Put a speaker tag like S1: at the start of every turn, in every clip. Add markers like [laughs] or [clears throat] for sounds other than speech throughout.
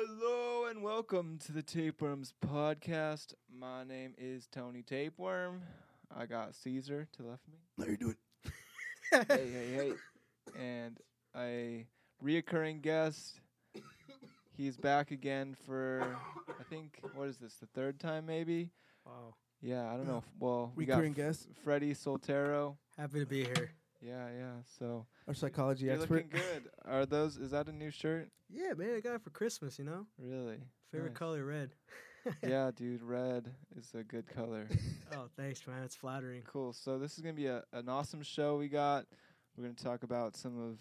S1: Hello and welcome to the Tapeworms podcast. My name is Tony Tapeworm. I got Caesar to the left of me.
S2: How you doing? [laughs]
S1: hey, hey, hey. And a reoccurring guest. He's back again for, I think, what is this, the third time maybe?
S3: Wow.
S1: Yeah, I don't know. if- Well, we got
S2: Recurring guest,
S1: Freddie Soltero.
S3: Happy to be here.
S1: Yeah, yeah. So
S2: our psychology
S1: you're
S2: expert.
S1: looking good. [laughs] Are those? Is that a new shirt?
S3: Yeah, man, I got it for Christmas, you know?
S1: Really?
S3: Favorite
S1: Nice.
S3: color, red. [laughs]
S1: yeah, dude. Red is a good color. [laughs]
S3: Oh, thanks, man. It's flattering.
S1: Cool. So this is gonna be a, an awesome show we got. We're gonna talk about some of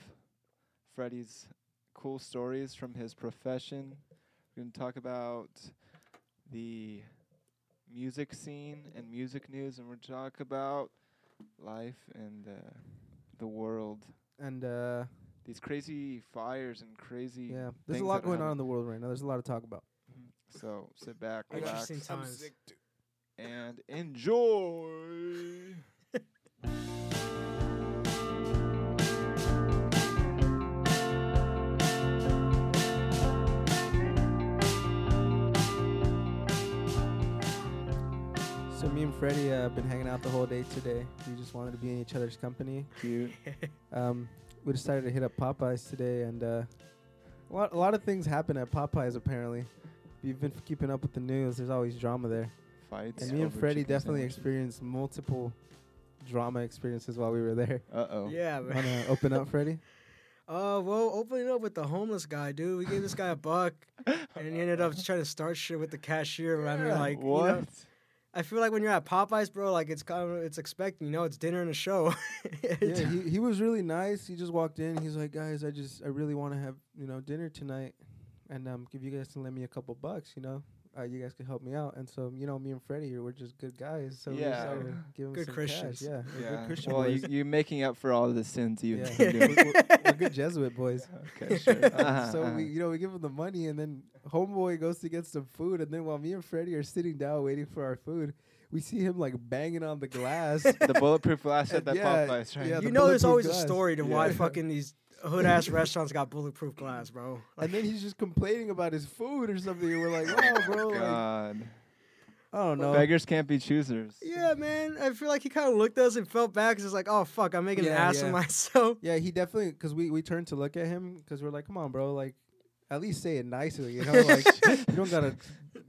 S1: Freddie's cool stories from his profession. We're gonna talk about the music scene and music news, and we're gonna talk about life and uh, the world.
S2: And uh,
S1: These crazy fires and crazy.
S2: yeah, there's a lot
S1: that are
S2: going on in the world right now. There's a lot to talk about.
S1: Mhm. So sit back, relax,
S3: Interesting times.
S1: and enjoy.
S2: Freddie uh, been hanging out the whole day today. We just wanted to be in each other's company.
S1: Cute. [laughs]
S2: Um, we decided to hit up Popeyes today, and uh, a lot a lot of things happen at Popeyes apparently. If you've been keeping up with the news, there's always drama there.
S1: Fights.
S2: And me and
S1: over
S2: Freddie definitely
S1: sandwiches.
S2: experienced multiple drama experiences while we were there.
S1: Uh oh.
S3: yeah, [laughs] man.
S2: Wanna open up, Freddie? [laughs]
S3: Uh, well, opening up with the homeless guy, dude. We gave this guy a buck, and he ended up trying to start shit with the cashier. I mean,
S2: Yeah,
S3: like, you
S1: what?
S3: know, I feel like when you're at Popeyes, bro, like it's kind of it's expecting, you know, it's dinner and a show. [laughs]
S2: yeah, he, he was really nice. He just walked in. He's like, guys, I just I really want to have you know dinner tonight, and um, if you guys can lend me a couple bucks, you know, uh, you guys could help me out. And so you know, me and Freddie, we're just good guys. So we
S1: Yeah.
S2: decided to give him
S3: Good
S2: some
S3: Christians.
S2: Cash. Yeah,
S1: yeah.
S2: good Christian
S1: well,
S2: boys.
S1: you, you're making up for all the sins you've
S2: yeah,
S1: been [laughs]
S2: we're,
S1: doing.
S2: we're- we're good Jesuit boys. [laughs]
S1: okay, [laughs] sure. Uh-huh,
S2: so
S1: uh-huh.
S2: we, you know, we give him the money, and then homeboy goes to get some food, and then while me and Freddie are sitting down waiting for our food, we see him like banging on the glass.
S1: the bulletproof glass at that
S2: yeah,
S1: Popeyes, right?
S2: yeah,
S3: you know, there's
S2: bulletproof
S3: always a story to why fucking these hood ass restaurants got bulletproof glass, bro.
S2: and then he's just complaining about his food or something. And we're like, oh, [laughs] bro, like,
S1: God.
S2: I don't know.
S1: Beggars can't be choosers.
S3: Yeah, man. I feel like he kind of looked at us and felt bad 'cause it's like, oh fuck, I'm making an ass
S2: yeah.
S3: of myself.
S2: Yeah, he definitely because we we turned to look at him because we're like, come on, bro, like at least say it nicely, you know, [laughs] like you don't gotta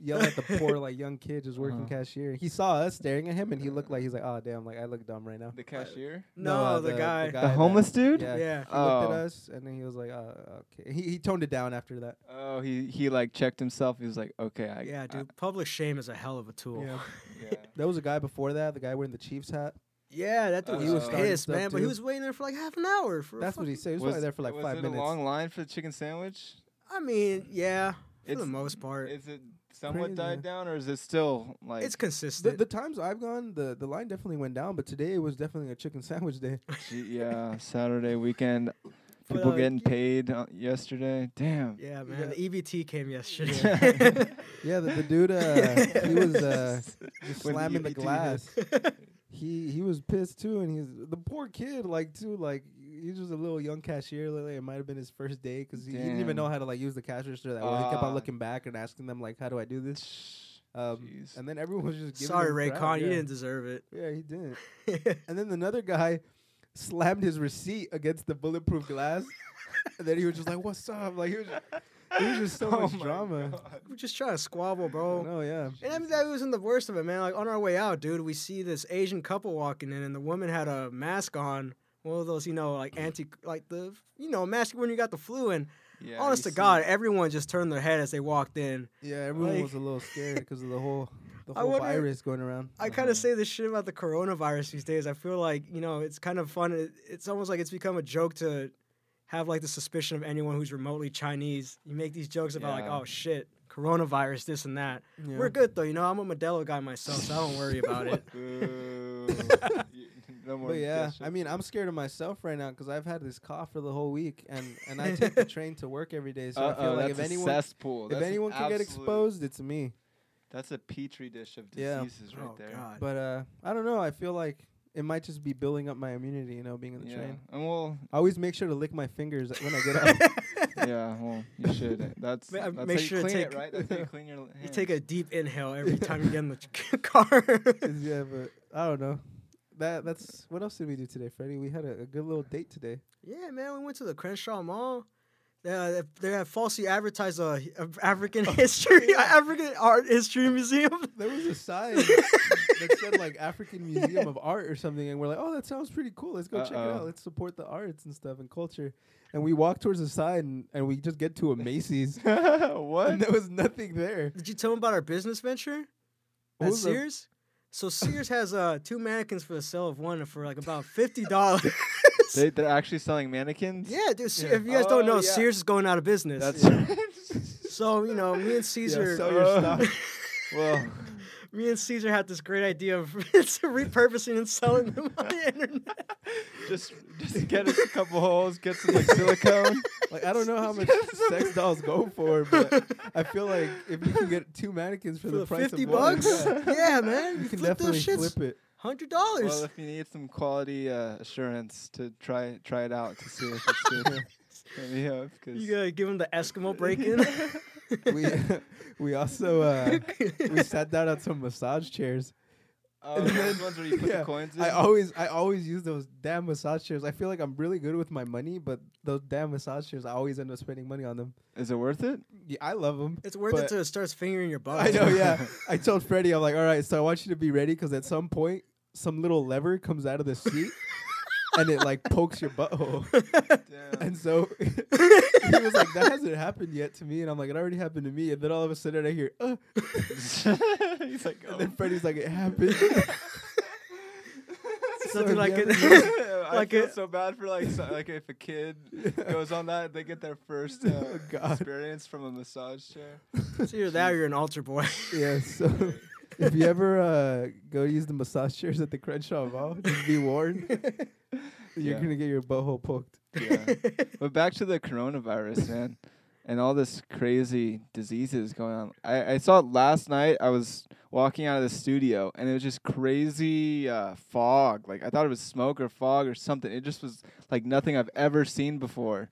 S2: yell at the poor like young kid just working
S1: Uh-huh.
S2: cashier. He saw us staring at him and he looked like he's like, oh damn, like I look dumb right now.
S1: The cashier?
S3: No,
S2: uh,
S3: the, guy.
S1: The
S2: that-
S1: homeless dude?
S2: Yeah,
S3: Yeah.
S2: He looked at
S1: Oh.
S2: us and then he was like, uh, okay. He he toned it down after that.
S1: Oh, he he like checked himself. He was like, okay, I
S3: Yeah,
S1: I-
S3: dude. Public shame is a hell of a tool.
S2: Yeah. [laughs]
S1: yeah. [laughs]
S2: There was a guy before that, the guy wearing the Chiefs hat.
S3: Yeah, that dude
S1: Uh,
S3: was
S1: He was
S3: pissed,
S2: stuff
S3: man. But he was waiting there for like half an hour. For
S2: That's what he
S3: fucking-
S2: said. He was, probably there for like
S1: was
S2: five
S1: it
S2: minutes.
S1: a long line for the chicken sandwich?
S3: I mean, yeah, for
S1: It's-
S3: the most part,
S1: Is it somewhat
S2: Crazy.
S1: died down, or is it still like?
S3: it's
S2: The,
S3: consistent.
S2: the times I've gone, the, the line definitely went down, but today it was definitely a chicken [laughs] sandwich day.
S1: Gee, yeah, Saturday weekend. [laughs]
S3: But,
S1: People
S3: uh,
S1: getting paid uh, yesterday. Damn.
S3: yeah, man.
S2: Yeah.
S3: The EBT came yesterday. [laughs]
S2: Yeah, the, the dude, uh, he was uh, just
S1: When the
S2: slamming the
S1: EBT
S2: glass. he he was pissed too, and he's the poor kid, like too, like he was just a little young cashier. Like, it might have been his first day because he, he didn't even know how to like use the cash register that well. He kept
S1: Ah.
S2: on looking back and asking them like, "How do I do this?" Um, and then everyone was just giving
S3: Sorry,
S2: him
S3: Ray
S2: crap,
S3: Con, you didn't deserve it.
S2: Yeah, he didn't. [laughs] and then another guy slammed his receipt against the bulletproof glass, and then he was just like, "What's up?" Like he was, it was just so [laughs]
S1: Oh
S2: much drama.
S1: God.
S3: We're just trying to squabble, bro.
S2: Oh yeah.
S3: And I mean, that wasn't the worst of it, man. Like on our way out, dude, we see this Asian couple walking in, and the woman had a mask on, one of those, you know, like anti, like the, you know, mask when you got the flu. And
S1: Yeah,
S3: honest to
S1: see-
S3: God, everyone just turned their head as they walked in.
S2: Yeah, everyone
S3: Like-
S2: was a little scared because of the whole the [laughs] whole
S3: wonder-
S2: virus going around.
S3: I kind of say this shit about the coronavirus these days. I feel like you know it's kind of fun. It, it's almost like it's become a joke to have like the suspicion of anyone who's remotely Chinese. You make these jokes about like, oh shit, coronavirus, this and that.
S2: Yeah.
S3: We're good though, you know. I'm a Modelo guy myself, so I don't worry [laughs] about it. [laughs]
S1: Boo. You- no more
S2: But yeah. I mean, I'm scared of myself right now because I've had this cough for the whole week, and and I take the [laughs] train to work every day. So I
S1: Uh-oh,
S2: feel like if anyone
S1: cesspool.
S2: if
S1: That's
S2: anyone can get
S1: absolute-
S2: exposed, it's me.
S1: That's a petri dish of
S2: Yeah.
S1: diseases right
S3: oh
S1: there.
S3: god.
S2: But uh, I don't know. I feel like it might just be building up my immunity. You know, being in the
S1: Yeah,
S2: train.
S1: and well,
S2: I always make sure to lick my fingers when I get up. [laughs]
S1: yeah, well, you should. [laughs] That's,
S3: Ma-
S1: that's
S3: make
S1: how you
S3: sure to
S1: clean
S3: take-
S1: it, right? That's how you clean your hands.
S3: You take a deep inhale every time you get in the car.
S2: yeah, but I don't know. That that's what else did we do today, Freddie? We had a, a good little date today.
S3: yeah, man, we went to the Crenshaw Mall. They, uh, they had falsely advertised a, a African [laughs] history, African art history museum. [laughs]
S2: There was a sign that said like African Museum of Art or something, and we're like, oh, that sounds pretty cool. Let's go check it out. Let's support the arts and stuff and culture. And we walk towards the sign, and, and we just get to a Macy's, [laughs]
S1: what?
S2: and there was nothing there.
S3: Did you tell them about our business venture
S2: What
S3: at
S2: was the-
S3: Sears? So Sears has uh, two mannequins for the sale of one for like about fifty dollars. [laughs]
S1: They, they're actually selling mannequins?
S3: yeah, dude. Se-
S2: Yeah.
S3: If you guys don't
S1: Oh,
S3: know,
S1: yeah.
S3: Sears is going out of business.
S1: That's [laughs]
S3: so you know, me and Caesar.
S2: sell your [laughs] stock.
S1: well,
S3: me and Caesar had this great idea of [laughs] repurposing and selling them on the [laughs] internet.
S1: just just get a couple holes, get some like silicone.
S2: Like I don't know how much [laughs] sex dolls go for, but I feel like if you can get two mannequins for,
S3: For
S2: the
S3: the
S2: price
S3: fifty
S2: of one,
S3: bucks,
S2: yeah,
S3: yeah, man,
S2: you
S3: you
S2: can
S3: flip
S2: definitely
S3: those shits.
S2: flip it.
S3: Hundred dollars.
S1: Well, if you need some quality uh, assurance to try try it out to see if it's good, hit me up. Cause
S3: you gotta give them the Eskimo break in.
S2: We [laughs] we also uh, we [laughs] sat down on some massage chairs.
S1: oh, those ones where you put
S2: yeah,
S1: the coins in.
S2: I always I always use those damn massage chairs. I feel like I'm really good with my money, but those damn massage chairs, I always end up spending money on them.
S1: Is it worth it?
S2: Yeah, I love them.
S3: it's worth it
S2: But-
S3: till it starts fingering your butt.
S2: I know, yeah. [laughs] I told Freddie, I'm like, all right, so I want you to be ready because at some point, some little lever comes out of the seat and it like pokes your butthole.
S1: Damn.
S2: And so [laughs] he was like, that hasn't happened yet to me. And I'm like, it already happened to me. And then all of a sudden I hear, uh, [laughs]
S1: He's like,
S2: and
S1: oh.
S2: then Freddie's like, it happened. [laughs]
S3: Something
S2: if
S3: like it.
S2: ever-
S1: I
S3: like
S1: feel
S3: it-
S1: so bad for like so, like if a kid goes on that, they get their first uh,
S2: Oh, God.
S1: experience from a massage chair.
S3: It's either that or you're an altar boy.
S2: yeah, so if you ever uh, go use the massage chairs at the Crenshaw Mall, just be warned. You're
S1: Yeah.
S2: going to get your butthole poked.
S1: Yeah. [laughs] but back to the coronavirus, man, and all this crazy diseases going on. I, I saw it last night. I was walking out of the studio, and it was just crazy uh, fog. Like I thought it was smoke or fog or something. It just was like nothing I've ever seen before.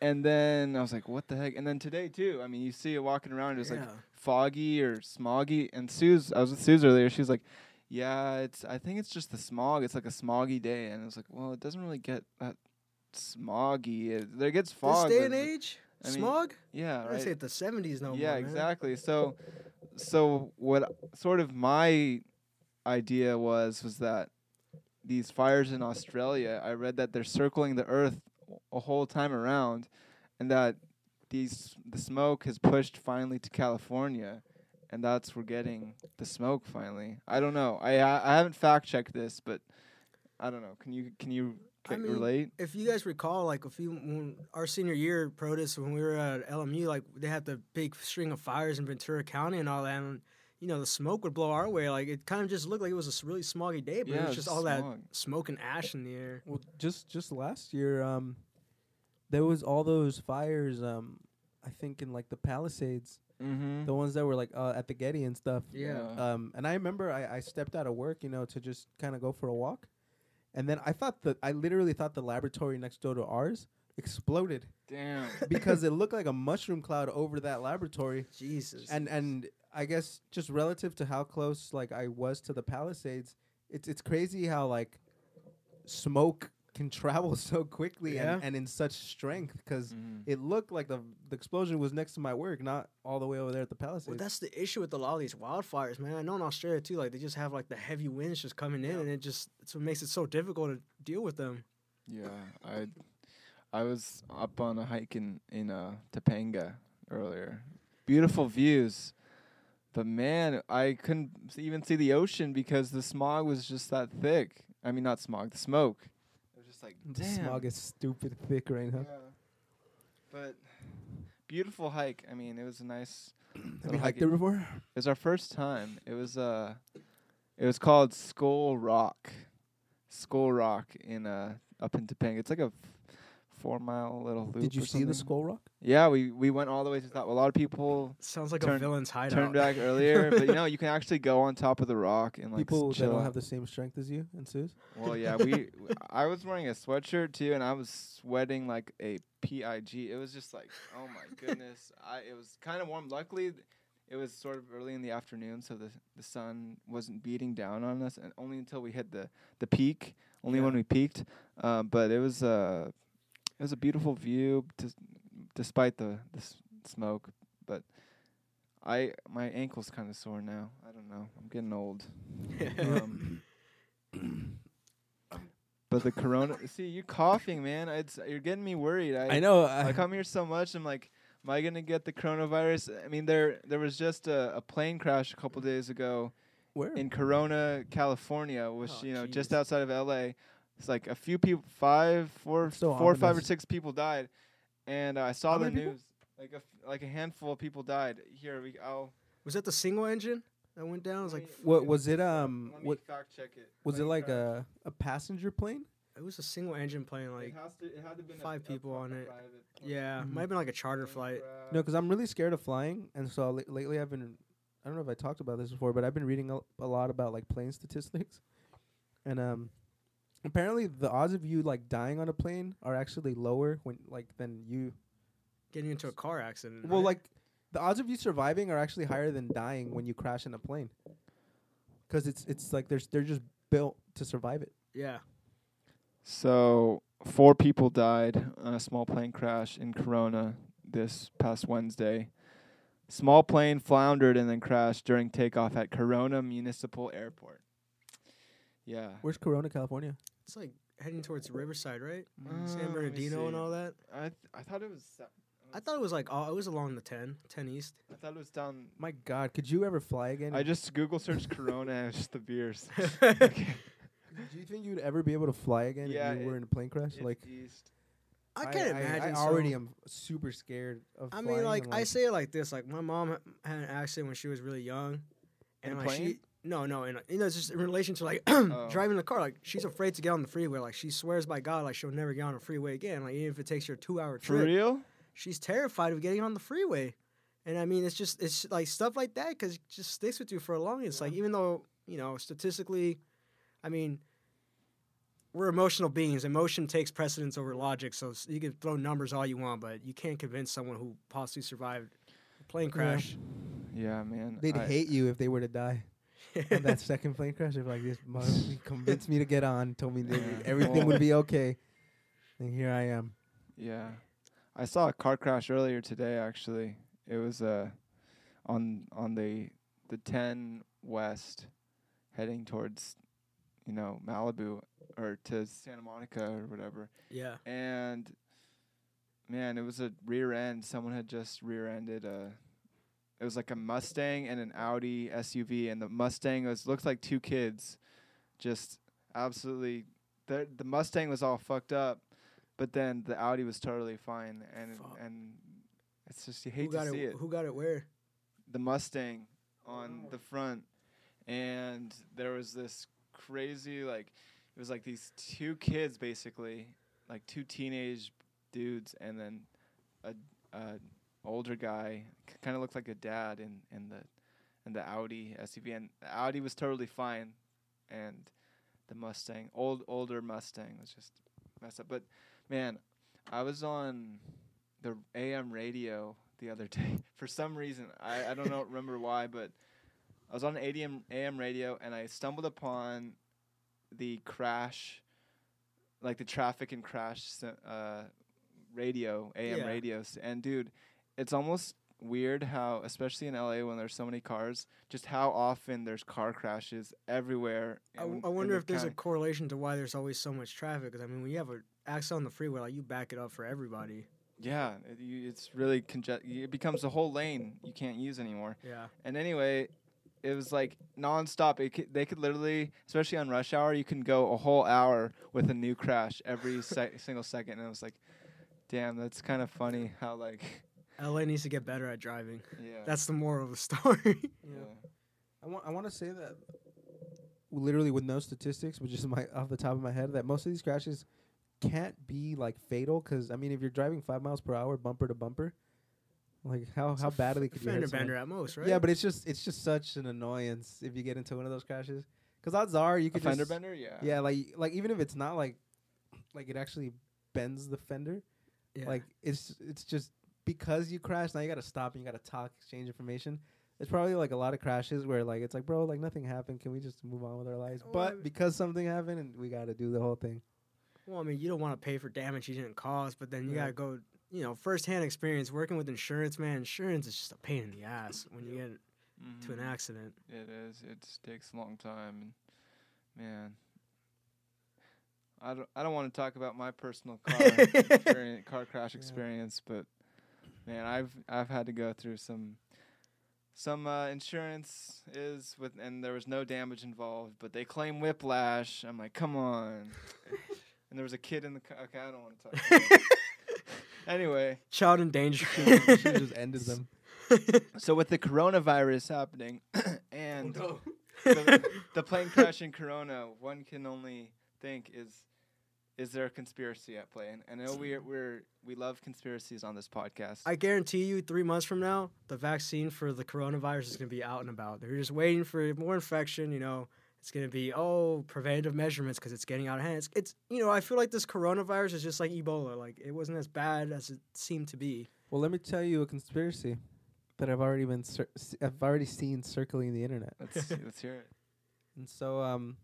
S1: And then I was like, "What the heck?" And then today too. I mean, you see it walking around. It's like
S3: Yeah.
S1: foggy or smoggy. And Sue's, I was with Sue's earlier. She was like, "Yeah, it's. I think it's just the smog. It's like a smoggy day." And it's like, "Well, it doesn't really get that smoggy. It, there gets fog.
S3: This
S1: day
S3: and age,
S1: I mean,
S3: smog.
S1: Yeah,
S3: I
S1: right.
S3: say it the '70s no
S1: yeah,
S3: more. Yeah,
S1: exactly. So, so what? Sort of my idea was was that these fires in Australia. I read that they're circling the Earth a whole time around, and that these the smoke has pushed finally to California, and that's we're getting the smoke finally. I don't know. I I, I haven't fact checked this, but I don't know. Can you can you
S3: I mean,
S1: relate?
S3: If you guys recall, like a few when our senior year protest when we were at LMU, like they had the big string of fires in Ventura County and all that, and you know the smoke would blow our way. Like it kind of just looked like it was a really smoggy day, but
S1: Yeah,
S3: it was just all that smoke and ash in the air.
S2: Well, just just last year, um, there was all those fires. Um, I think in like the Palisades,
S1: Mm-hmm.
S2: the ones that were like uh, at the Getty and stuff.
S3: Yeah.
S2: Um, and I remember I, I stepped out of work, you know, to just kind of go for a walk, and then I thought that I literally thought the laboratory next door to ours exploded
S1: Damn. [laughs]
S2: because it looked like a mushroom cloud over that laboratory.
S3: Jesus.
S2: And and I guess just relative to how close like I was to the Palisades, it's it's crazy how like smoke can travel [laughs] so quickly
S3: Yeah.
S2: and, and in such strength because
S1: Mhm.
S2: it looked like the the explosion was next to my work, not all the way over there at the Palisades.
S3: Well, that's the issue with a lot of these wildfires, man. I know in Australia too, like they just have like the heavy winds just coming in,
S2: Yeah.
S3: and it just it's what makes it so difficult to deal with them.
S1: Yeah, I I was up on a hike in in uh, Topanga earlier. Beautiful views, but man, I couldn't even see the ocean because the smog was just that thick. I mean, not smog, the smoke. It was just like
S2: the
S1: damn.
S2: smog is stupid thick right now.
S1: Yeah. But beautiful hike. I mean, it was a nice. [clears throat]
S2: Have you
S1: hike.
S2: hiked there before?
S1: It was our first time. It was uh it was called Skull Rock. Skull Rock in uh up in Topanga. It's like a four mile little loop.
S2: Did you
S1: or
S2: see the
S1: something.
S2: Skull Rock?
S1: Yeah, we we went all the way to the top. A lot of people
S3: Sounds like a villain's hideout.
S1: turned back [laughs] earlier, but you know you can actually go on top of the rock and like
S2: People
S1: s-
S2: that don't
S1: out.
S2: have the same strength as you and Suze.
S1: Well, yeah, we. I was wearing a sweatshirt too, and I was sweating like a pig. It was just like, oh my [laughs] goodness. I it was kind of warm. Luckily, it was sort of early in the afternoon, so the the sun wasn't beating down on us, and only until we hit the the peak. Only when we peaked. Uh, but it was uh, it was a beautiful view, dis- despite the the s- smoke. But I my ankle's kind of sore now. I don't know. I'm getting old. [laughs] Um, but the corona. See, you're coughing, man. It's you're getting me worried. I,
S2: I know.
S1: I
S2: I,
S1: come here so much. I'm like, am I gonna get the coronavirus? I mean, there there was just a, a plane crash a couple days ago
S2: where?
S1: in Corona, California, which
S3: Oh,
S1: you know just outside of L.A. It's like a few people, five, four,
S2: so
S1: four, five or six people died, and uh, I saw
S2: How
S1: the
S2: many people?
S1: news. Like a f- like a handful of people died. Here we I'll
S3: Was that the single engine that went down? It was like
S1: me-
S2: What was it, um,
S1: Let me
S2: what-
S1: fact check it.
S2: was it like a a passenger plane?
S3: it was a single engine plane. Like
S1: it has to, it had to been a-
S3: five
S1: a
S3: people
S1: pri-
S3: on it.
S1: private plane.
S3: yeah,
S2: Mhm.
S3: might have been like a charter flight.
S2: No, because I'm really scared of flying, and so la- lately I've been. I don't know if I talked about this before, but I've been reading a, a lot about like plane statistics, and um, apparently the odds of you like dying on a plane are actually lower when like than you.
S3: Getting into a car accident.
S2: Well,
S3: right?
S2: like the odds of you surviving are actually higher than dying when you crash in a plane, because it's it's like there's they're just built to survive it.
S3: yeah,
S1: So four people died on a small plane crash in Corona this past Wednesday. Small plane floundered and then crashed during takeoff at Corona Municipal Airport. Yeah.
S2: Where's Corona, California?
S3: It's like heading towards Riverside, right?
S1: Uh,
S3: San Bernardino and all that.
S1: I th- I thought it was. sa-
S3: I thought it was like all, it was along the 10, 10 East.
S1: I thought it was down.
S2: My God, could you ever fly again?
S1: I just Google searched Corona and it's just the beers. [laughs] [laughs]
S2: Do you think you'd ever be able to fly again
S1: Yeah,
S2: if you
S1: it-
S2: were in a plane crash?
S1: It's
S2: like
S1: east.
S3: I can't imagine.
S2: I,
S3: so-
S2: already am super scared of.
S3: I
S2: flying
S3: mean, like
S2: and,
S3: I say it like this: like my mom ha- had an accident when she was really young,
S1: In
S3: and
S1: a
S3: like she,
S1: plane?
S3: No, no, and you know, it's just in relation to like [clears throat]
S1: Oh.
S3: driving the car. Like she's afraid to get on the freeway. Like she swears by God, like she'll never get on a freeway again. Like even if it takes her a two-hour
S1: For real?
S3: she's terrified of getting on the freeway. And I mean, it's just it's like stuff like that because it just sticks with you for a long. It's like even though you know statistically, I mean, we're emotional beings. Emotion takes precedence over logic. So you can throw numbers all you want, but you can't convince someone who possibly survived a plane crash.
S1: Yeah, man.
S2: they'd
S1: I-
S2: hate you if they were to die on that [laughs] second plane crash. They're like, "This mother convinced me to get on, told me that
S1: Yeah.
S2: everything
S1: Well-
S2: would be [laughs] okay." And here I am.
S1: Yeah, I saw a car crash earlier today. Actually, it was uh on on the the 10 west, heading towards, you know, Malibu or to Santa Monica or whatever.
S3: yeah.
S1: And man, it was a rear end. Someone had just rear ended a. It was like a Mustang and an Audi SUV, and the Mustang was looks like two kids, just absolutely. The the Mustang was all fucked up, but then the Audi was totally fine, and
S3: Fuck.
S1: and it's just you hate
S3: Who got
S1: to see
S3: it,
S1: it.
S3: Who got it where?
S1: The Mustang on
S3: Oh.
S1: the front, and there was this crazy like it was like these two kids basically, like two teenage dudes, and then a, a older guy, kind of looked like a dad in in the in the Audi SUV, and the Audi was totally fine, and the Mustang, old older Mustang, was just messed up. But man, I was on the AM radio the other [laughs] day for some reason. I I don't know [laughs] remember why, but I was on AM AM radio and I stumbled upon the crash, like the traffic and crash uh, radio, AM
S3: Yeah.
S1: radios. And dude, it's almost weird how, especially in LA when there's so many cars, just how often there's car crashes everywhere.
S3: I,
S1: in-
S3: w- I wonder
S1: the
S3: if there's a correlation to why there's always so much traffic. Because I mean, when you have an accident on the freeway, like you back it up for everybody.
S1: yeah, it, you, it's really conge- It becomes a whole lane you can't use anymore.
S3: Yeah.
S1: And anyway, it was like nonstop. It could, they could literally, especially on rush hour, you can go a whole hour with a new crash every se- [laughs] single second. And I was like, damn, that's kind of funny how like,
S3: LA needs to get better at driving.
S1: yeah,
S3: That's the moral of the [laughs] story.
S1: yeah.
S2: I want I want to say that literally with no statistics, but just my off the top of my head, that most of these crashes can't be like fatal because I mean, if you're driving five miles per hour, bumper to bumper, like how
S3: It's
S2: how
S3: a f-
S2: badly could you
S3: fender
S2: hurt someone?
S3: bender at most, right?
S2: Yeah, but it's just it's just such an annoyance if you get into one of those crashes. Because odds are you
S1: A
S2: could
S1: fender
S2: just
S1: bender, yeah.
S2: yeah, like like even if it's not like like it actually bends the fender,
S3: yeah.
S2: like it's it's just because you crashed now you got to stop and you got to talk, exchange information. It's probably like a lot of crashes where like it's like bro, like nothing happened. Can we just move on with our lives?
S3: Well,
S2: but because something happened and we got to do the whole thing.
S3: Well, I mean, you don't want to pay for damage you didn't cause, but then you
S2: Yeah.
S3: gotta go. You know, firsthand experience working with insurance, man. Insurance is just a pain in the ass when you get to an
S1: mm-hmm.
S3: accident.
S1: It is. It takes a long time, and man, I don't. I don't want to talk about my personal car [laughs] car crash
S2: Yeah.
S1: experience, but man, I've I've had to go through some some uh, insurance is with, and there was no damage involved, but they claim whiplash. I'm like, come on. [laughs] and there was a kid in the car. Okay, I don't want to talk. [laughs] Anyway,
S3: Child endangerment. danger.
S2: Just ended them. [laughs]
S1: so with the coronavirus happening, [coughs] and
S2: Oh,
S1: the, the plane crash in Corona, one can only think is is there a conspiracy at play? And I know we're we're we love conspiracies on this podcast.
S3: I guarantee you, three months from now, the vaccine for the coronavirus is gonna be out and about. They're just waiting for more infection. You know, it's gonna be oh preventative measurements because it's getting out of hand. It's, it's you know, I feel like this coronavirus is just like Ebola. Like it wasn't as bad as it seemed to be.
S2: Well, let me tell you a conspiracy that I've already been cir- s- I've already seen circling the internet.
S1: let's let's hear it. [laughs]
S2: And so, um,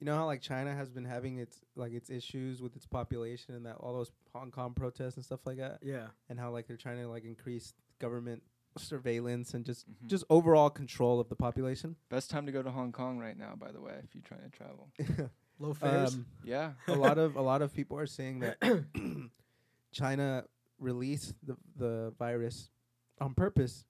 S2: you know how like China has been having its like its issues with its population and that all those Hong Kong protests and stuff like that,
S3: Yeah.
S2: and how like they're trying to like increase government surveillance and just
S1: Mhm.
S2: just overall control of the population.
S1: Best time to go to Hong Kong right now, by the way, if you're trying to travel. [laughs]
S3: Low fares.
S2: um,
S1: Yeah.
S2: a lot of a lot of people are saying that [coughs] China released the the virus on purpose,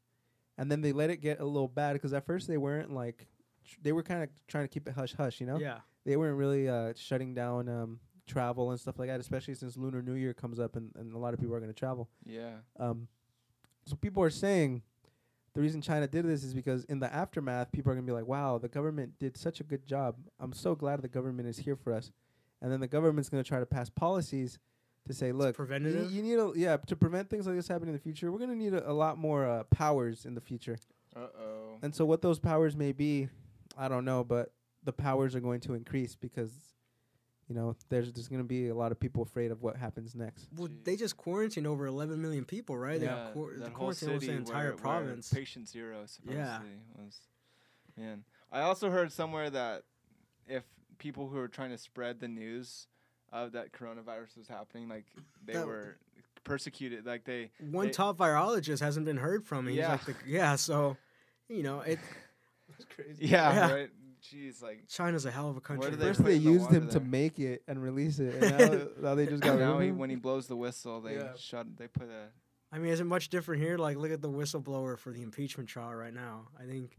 S2: and then they let it get a little bad because at first they weren't like tr- they were kind of trying to keep it hush hush, you know.
S3: yeah.
S2: They weren't really uh, shutting down um, travel and stuff like that, especially since Lunar New Year comes up and, and a lot of people are going to travel.
S1: Yeah.
S2: Um, so people are saying the reason China did this is because in the aftermath, people are going to be like, "Wow, the government did such a good job. I'm so glad the government is here for us." And then the government's going to try to pass policies to say, "Look, you,
S3: preventative?
S2: you need a yeah to prevent things like this happening in the future. We're going to need a, a lot more uh, powers in the future."
S1: Uh oh.
S2: And so what those powers may be, I don't know, but the powers are going to increase because you know, there's there's going to be a lot of people afraid of what happens next.
S3: Well,
S1: Jeez.
S3: they just quarantined over 11 million people, right? They
S1: Yeah,
S3: quar-
S1: that
S3: the
S1: whole
S3: quarantine was the entire
S1: where- where
S3: province.
S1: Patient zero supposedly
S3: Yeah.
S1: was. Man, I also heard somewhere that if people who are trying to spread the news of that coronavirus was happening, like they
S3: That-
S1: were persecuted, like they.
S3: One
S1: they-
S3: top virologist hasn't been heard from. He's
S1: Yeah.
S3: like the, yeah, so you know, it [laughs]
S2: That's [laughs] crazy.
S1: Yeah,
S3: Yeah.
S1: right. Jeez, like
S3: China's a hell of a country.
S1: they
S2: First they
S1: in the
S2: used
S1: water
S2: him to make it and release it, and [laughs] now, now they just [laughs] got
S1: now he, when he blows the whistle, they
S2: Yeah.
S1: shut. They put a.
S3: I mean, is it much different here? Like, look at the whistleblower for the impeachment trial right now. I think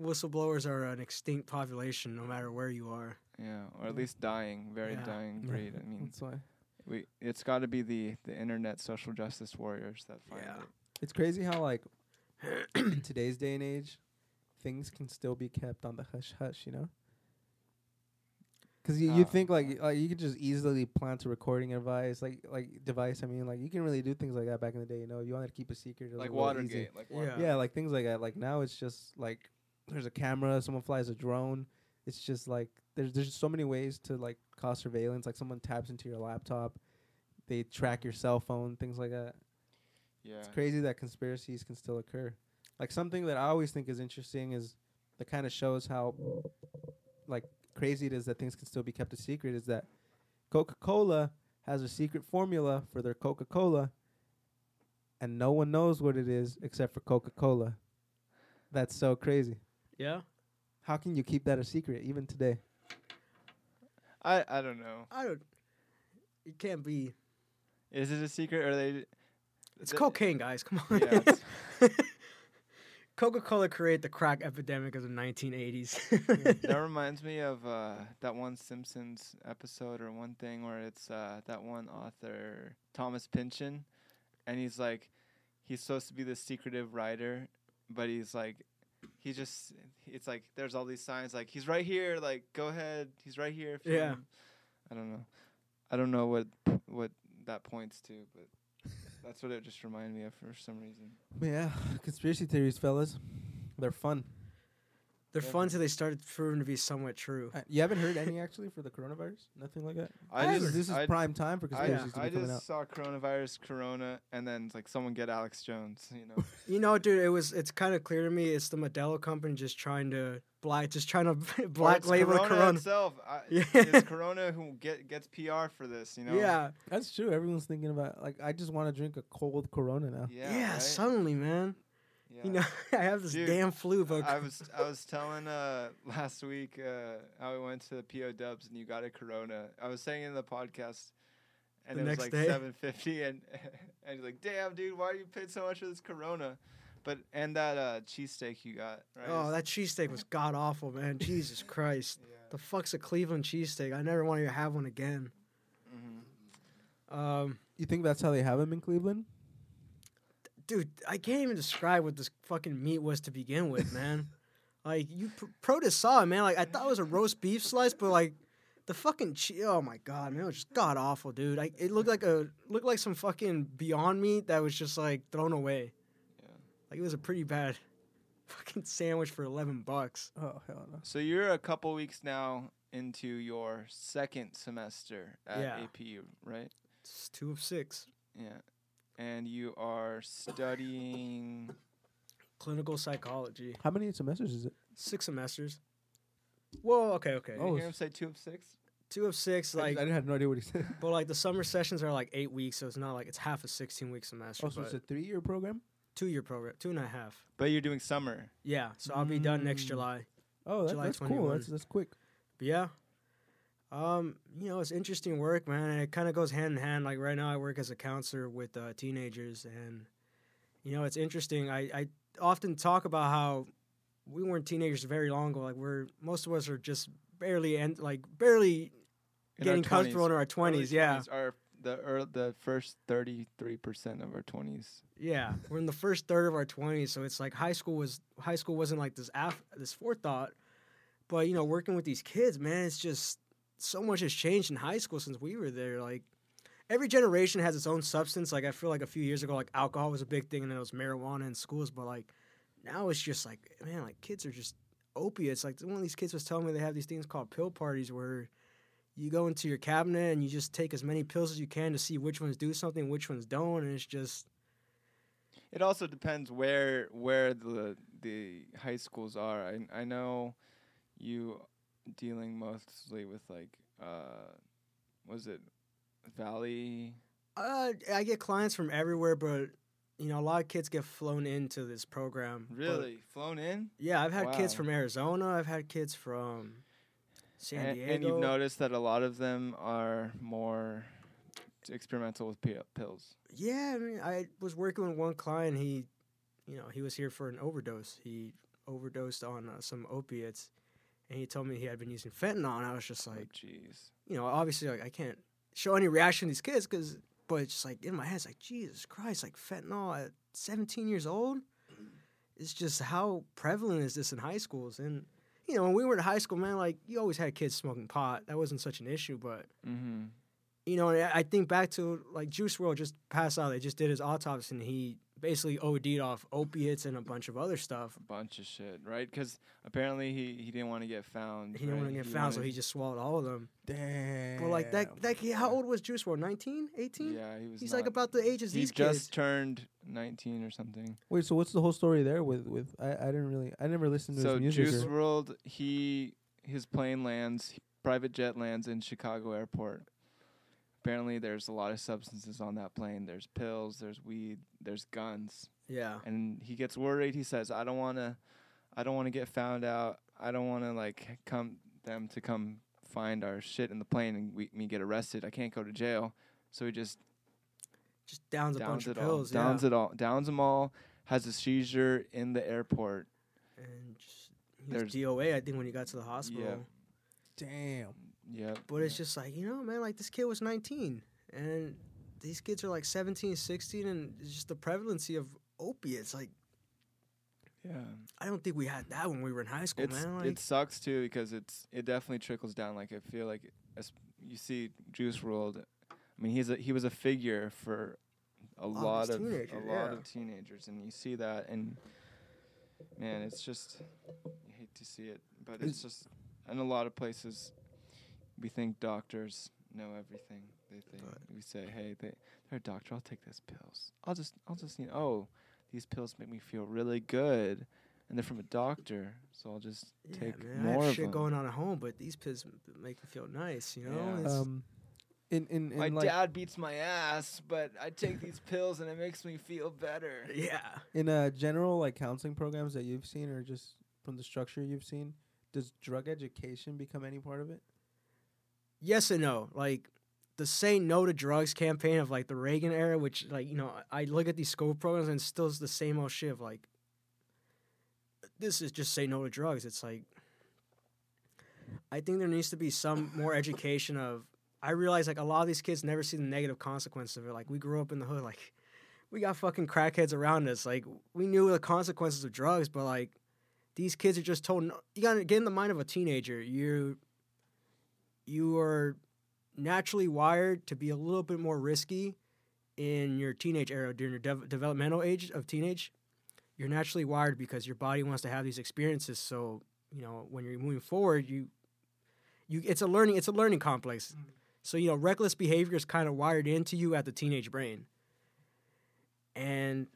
S3: whistleblowers are an extinct population, no matter where you are.
S1: Yeah, or at least dying, very
S3: Yeah.
S1: dying
S2: Yeah,
S1: breed. I mean,
S2: That's why
S1: we it's got to be the the internet social justice warriors that find
S3: Yeah.
S1: it.
S2: it's crazy how like [coughs] in today's day and age, things can still be kept on the hush hush. You know. Because you, you
S1: Uh,
S2: think like like you could just easily plant a recording device like like device I mean like you can really do things like that back in the day you know you wanted to keep a secret
S1: Like. Watergate, like
S3: Yeah.
S2: Yeah like things like that like now it's just like there's a camera someone flies a drone it's just like there's there's so many ways to like cause surveillance like someone taps into your laptop they track your cell phone things like that
S1: Yeah.
S2: it's crazy that conspiracies can still occur like something that i always think is interesting is that kind of shows how like crazy it is that things can still be kept a secret is that coca-cola has a secret formula for their coca-cola and no one knows what it is except for coca-cola that's so crazy
S3: Yeah,
S2: how can you keep that a secret even today
S1: I I don't know.
S3: I don't. It can't be.
S1: Is it a secret or are they?
S3: It's
S1: th-
S3: cocaine, guys. Come on.
S1: Yeah, it's- [laughs] [laughs]
S3: Coca Cola created the crack epidemic of the 1980s. [laughs]
S1: that reminds me of uh, that one Simpsons episode or one thing where it's uh, that one author Thomas Pynchon, and he's like, he's supposed to be the secretive writer, but he's like, he just, it's like there's all these signs like he's right here, like go ahead, he's right here.
S3: Yeah.
S1: want." I don't know. I don't know what what that points to, but that's what it just reminded me of for some reason.
S2: Yeah, conspiracy theories, fellas. They're fun.
S3: They're
S1: Yeah.
S3: fun till they started proving to be somewhat true.
S2: Uh, you haven't heard any actually for the coronavirus? Nothing like that.
S1: I
S2: This is-
S1: just
S2: this is
S1: I,
S2: prime time for
S1: I,
S2: conspiracies to
S1: I
S2: be coming out.
S1: just saw coronavirus, corona, and then like someone get Alex Jones. You know, [laughs]
S3: You know, dude, it was it's kind of clear to me it's the Modelo company just trying to black just trying to [laughs] black
S1: it's
S3: label
S1: Corona,
S3: Corona.
S1: itself. I, [laughs]
S3: Yeah.
S1: It's Corona who get gets PR for this. You know.
S3: Yeah.
S2: That's true. Everyone's thinking about like I just want to drink a cold Corona now.
S1: Yeah.
S3: Yeah,
S1: right?
S3: suddenly, man.
S1: Yeah.
S3: You know, [laughs] I have this
S1: Dude,
S3: damn flu, but
S1: I was I was telling uh [laughs] last week uh how we went to the PO Dubs and you got a Corona. I was saying in the podcast, and
S3: The
S1: it was like seven fifty, and [laughs] and he's like, "Damn, dude, why are you paid so much for this Corona?" But and that uh cheesesteak you got, right?
S3: oh, that cheesesteak was god awful, man. Jesus Christ.
S1: yeah.
S3: The fuck's a Cleveland cheesesteak? I never want to have one again.
S1: hmm
S3: Um,
S2: You think that's how they have them in Cleveland?
S3: Dude, I can't even describe what this fucking meat was to begin with, man. [laughs] like you, pr- Protus saw it, man. Like I thought it was a roast beef slice, but like the fucking che- oh my god, man, it was just god awful, dude. Like it looked like a looked like some fucking Beyond Meat that was just like thrown away.
S1: Yeah.
S3: Like it was a pretty bad [laughs] fucking sandwich for eleven bucks.
S2: Oh hell no.
S1: So you're a couple weeks now into your second semester at
S3: Yeah.
S1: APU, right?
S3: It's two of six.
S1: Yeah. And you are studying
S3: Clinical psychology,
S2: How many semesters is it?
S3: six semesters. Whoa, okay, okay.
S1: Did
S2: Oh,
S1: you
S2: s-
S1: hear him say two of six?
S3: Two of six,
S2: I,
S3: like,
S2: just- I didn't have no idea what he said. [laughs]
S3: but like the summer sessions are like eight weeks, so it's not like it's half a sixteen week semester.
S2: Oh, so
S3: but
S2: it's a three-year program.
S3: two year program, two and a half.
S1: But you're doing summer.
S3: Yeah, so I'll be done next
S2: Mm.
S3: July.
S2: Oh, that,
S3: July
S2: that's cool.
S3: 21.
S2: That's that's quick.
S3: But yeah, um, you know, it's interesting work, man, and it kind of goes hand in hand. Like right now, I work as a counselor with uh, teenagers, and you know, it's interesting. I I often talk about how we weren't teenagers very long ago. Like we're most of us are just barely and like barely
S1: In
S3: getting
S1: our
S3: comfortable
S1: 20s.
S3: in our twenties. Yeah,
S1: 20s Are the ear the first thirty three percent of our twenties.
S3: Yeah, we're in the first third of our twenties, so it's like high school was high school wasn't like this af- this forethought, but you know, working with these kids, man, it's just so much has changed in high school since we were there. Like every generation has its own substance. Like I feel like a few years ago, like alcohol was a big thing, and then it was marijuana in schools. But like now, it's just like man, like kids are just opiates. Like one of these kids was telling me they have these things called pill parties where you go into your cabinet and you just take as many pills as you can to see which ones do something, which ones don't, and it's just
S1: It also depends where where the the high schools are. I I know you dealing mostly with like uh was it Valley
S3: Uh, I get clients from everywhere, but you know, a lot of kids get flown into this program. but-
S1: really flown in?
S3: yeah, I've had kids from Arizona. I've had kids from San
S1: and,
S3: Diego.
S1: and you've noticed that a lot of them are more experimental with pi- pills.
S3: Yeah, I mean, I was working with one client. He, you know, he was here for an overdose. He overdosed on uh, some opiates, and he told me he had been using fentanyl. And I was just
S1: Like,
S3: like,
S1: jeez.
S3: you know, obviously, like I can't show any reaction to these kids because, but it's just like in my head, it's like Jesus Christ, like fentanyl at 17 years old. It's just how prevalent is this in high schools? And you know, when we were in high school, man, like you always had kids smoking pot. That wasn't such an issue, but
S1: Mm-hmm.
S3: you know, I I think back to like Juice WRLD just passed out. They just did his autopsy, and he basically OD'd off opiates and a bunch of other stuff.
S1: A bunch of shit, right? Because apparently he, he didn't want to get found.
S3: He didn't want to get found, so he just swallowed all of them.
S2: Damn.
S3: But like that, that kid, how old was Juice WRLD? 19, 18?
S1: Yeah, he was.
S3: He's like about the age as
S1: He
S3: these kids.
S1: He just turned nineteen or something.
S2: Wait, so what's the whole story there with with I, I didn't really I never listened to
S1: So
S2: his music.
S1: Juice
S2: or-
S1: World, he his plane lands, private jet lands in Chicago Airport. Apparently, there's a lot of substances on that plane. There's pills, there's weed, there's guns,
S3: Yeah.
S1: and he gets worried. He says, "I don't want to, I don't want to get found out. I don't want to like come them to come find our shit in the plane and we, me get arrested. I can't go to jail." So he just
S3: Just downs a bunch of
S1: it all,
S3: pills.
S1: downs
S3: yeah.
S1: it all, downs them all. Has a seizure in the airport.
S3: And just, he was
S1: There's-
S3: DOA, I think, when he got to the hospital.
S2: Damn.
S1: Yep.
S3: But it's just like, you know, man, like this kid was 19. And these kids are like 17, 16. And it's just the prevalency of opiates. Like,
S1: yeah.
S3: I don't think we had that when we were in high school,
S1: It's
S3: man. Like,
S1: it sucks too because it's it definitely trickles down. Like I feel like as you see Juice WRLD. I mean, he's a he was a figure for a
S3: Lot of
S1: lot
S3: these
S1: of
S3: teenagers,
S1: a lot of teenagers, and you see that, and man, it's just you hate to see it, but it's just in a lot of places we think doctors know everything. They think
S3: Right.
S1: we say, hey, they, they're a doctor. I'll take these pills. I'll just I'll just you know, oh, these pills make me feel really good, and they're from a doctor, so I'll just
S3: Yeah,
S1: take
S3: man, I
S1: more
S3: have
S1: of
S3: shit
S1: them.
S3: going on at home, but these pills make me feel nice. You know,
S1: Yeah.
S2: Um, in in, in
S1: My
S2: like
S1: dad beats my ass, but I take these pills and it makes me feel better. [laughs]
S3: yeah.
S2: in uh general like counseling programs that you've seen or just from the structure you've seen, does drug education become any part of it?
S3: Yes and no. Like the say no to drugs campaign of like the Reagan era, which like you know I look at these school programs and it's still the same old shit of like this is just say no to drugs. It's like I think there needs to be some more education of. I realize like a lot of these kids never see the negative consequences of it. Like we grew up in the hood, [laughs] like we got fucking crackheads around us. Like we knew the consequences of drugs, but like these kids are just told no, you gotta get in the mind of a teenager. You you are naturally wired to be a little bit more risky in your teenage era during your dev- developmental age of teenage. You're naturally wired because your body wants to have these experiences. So you know when you're moving forward, you you it's a learning it's a learning complex. Mm-hmm. So you know reckless behavior is kind of wired into you at the teenage brain, and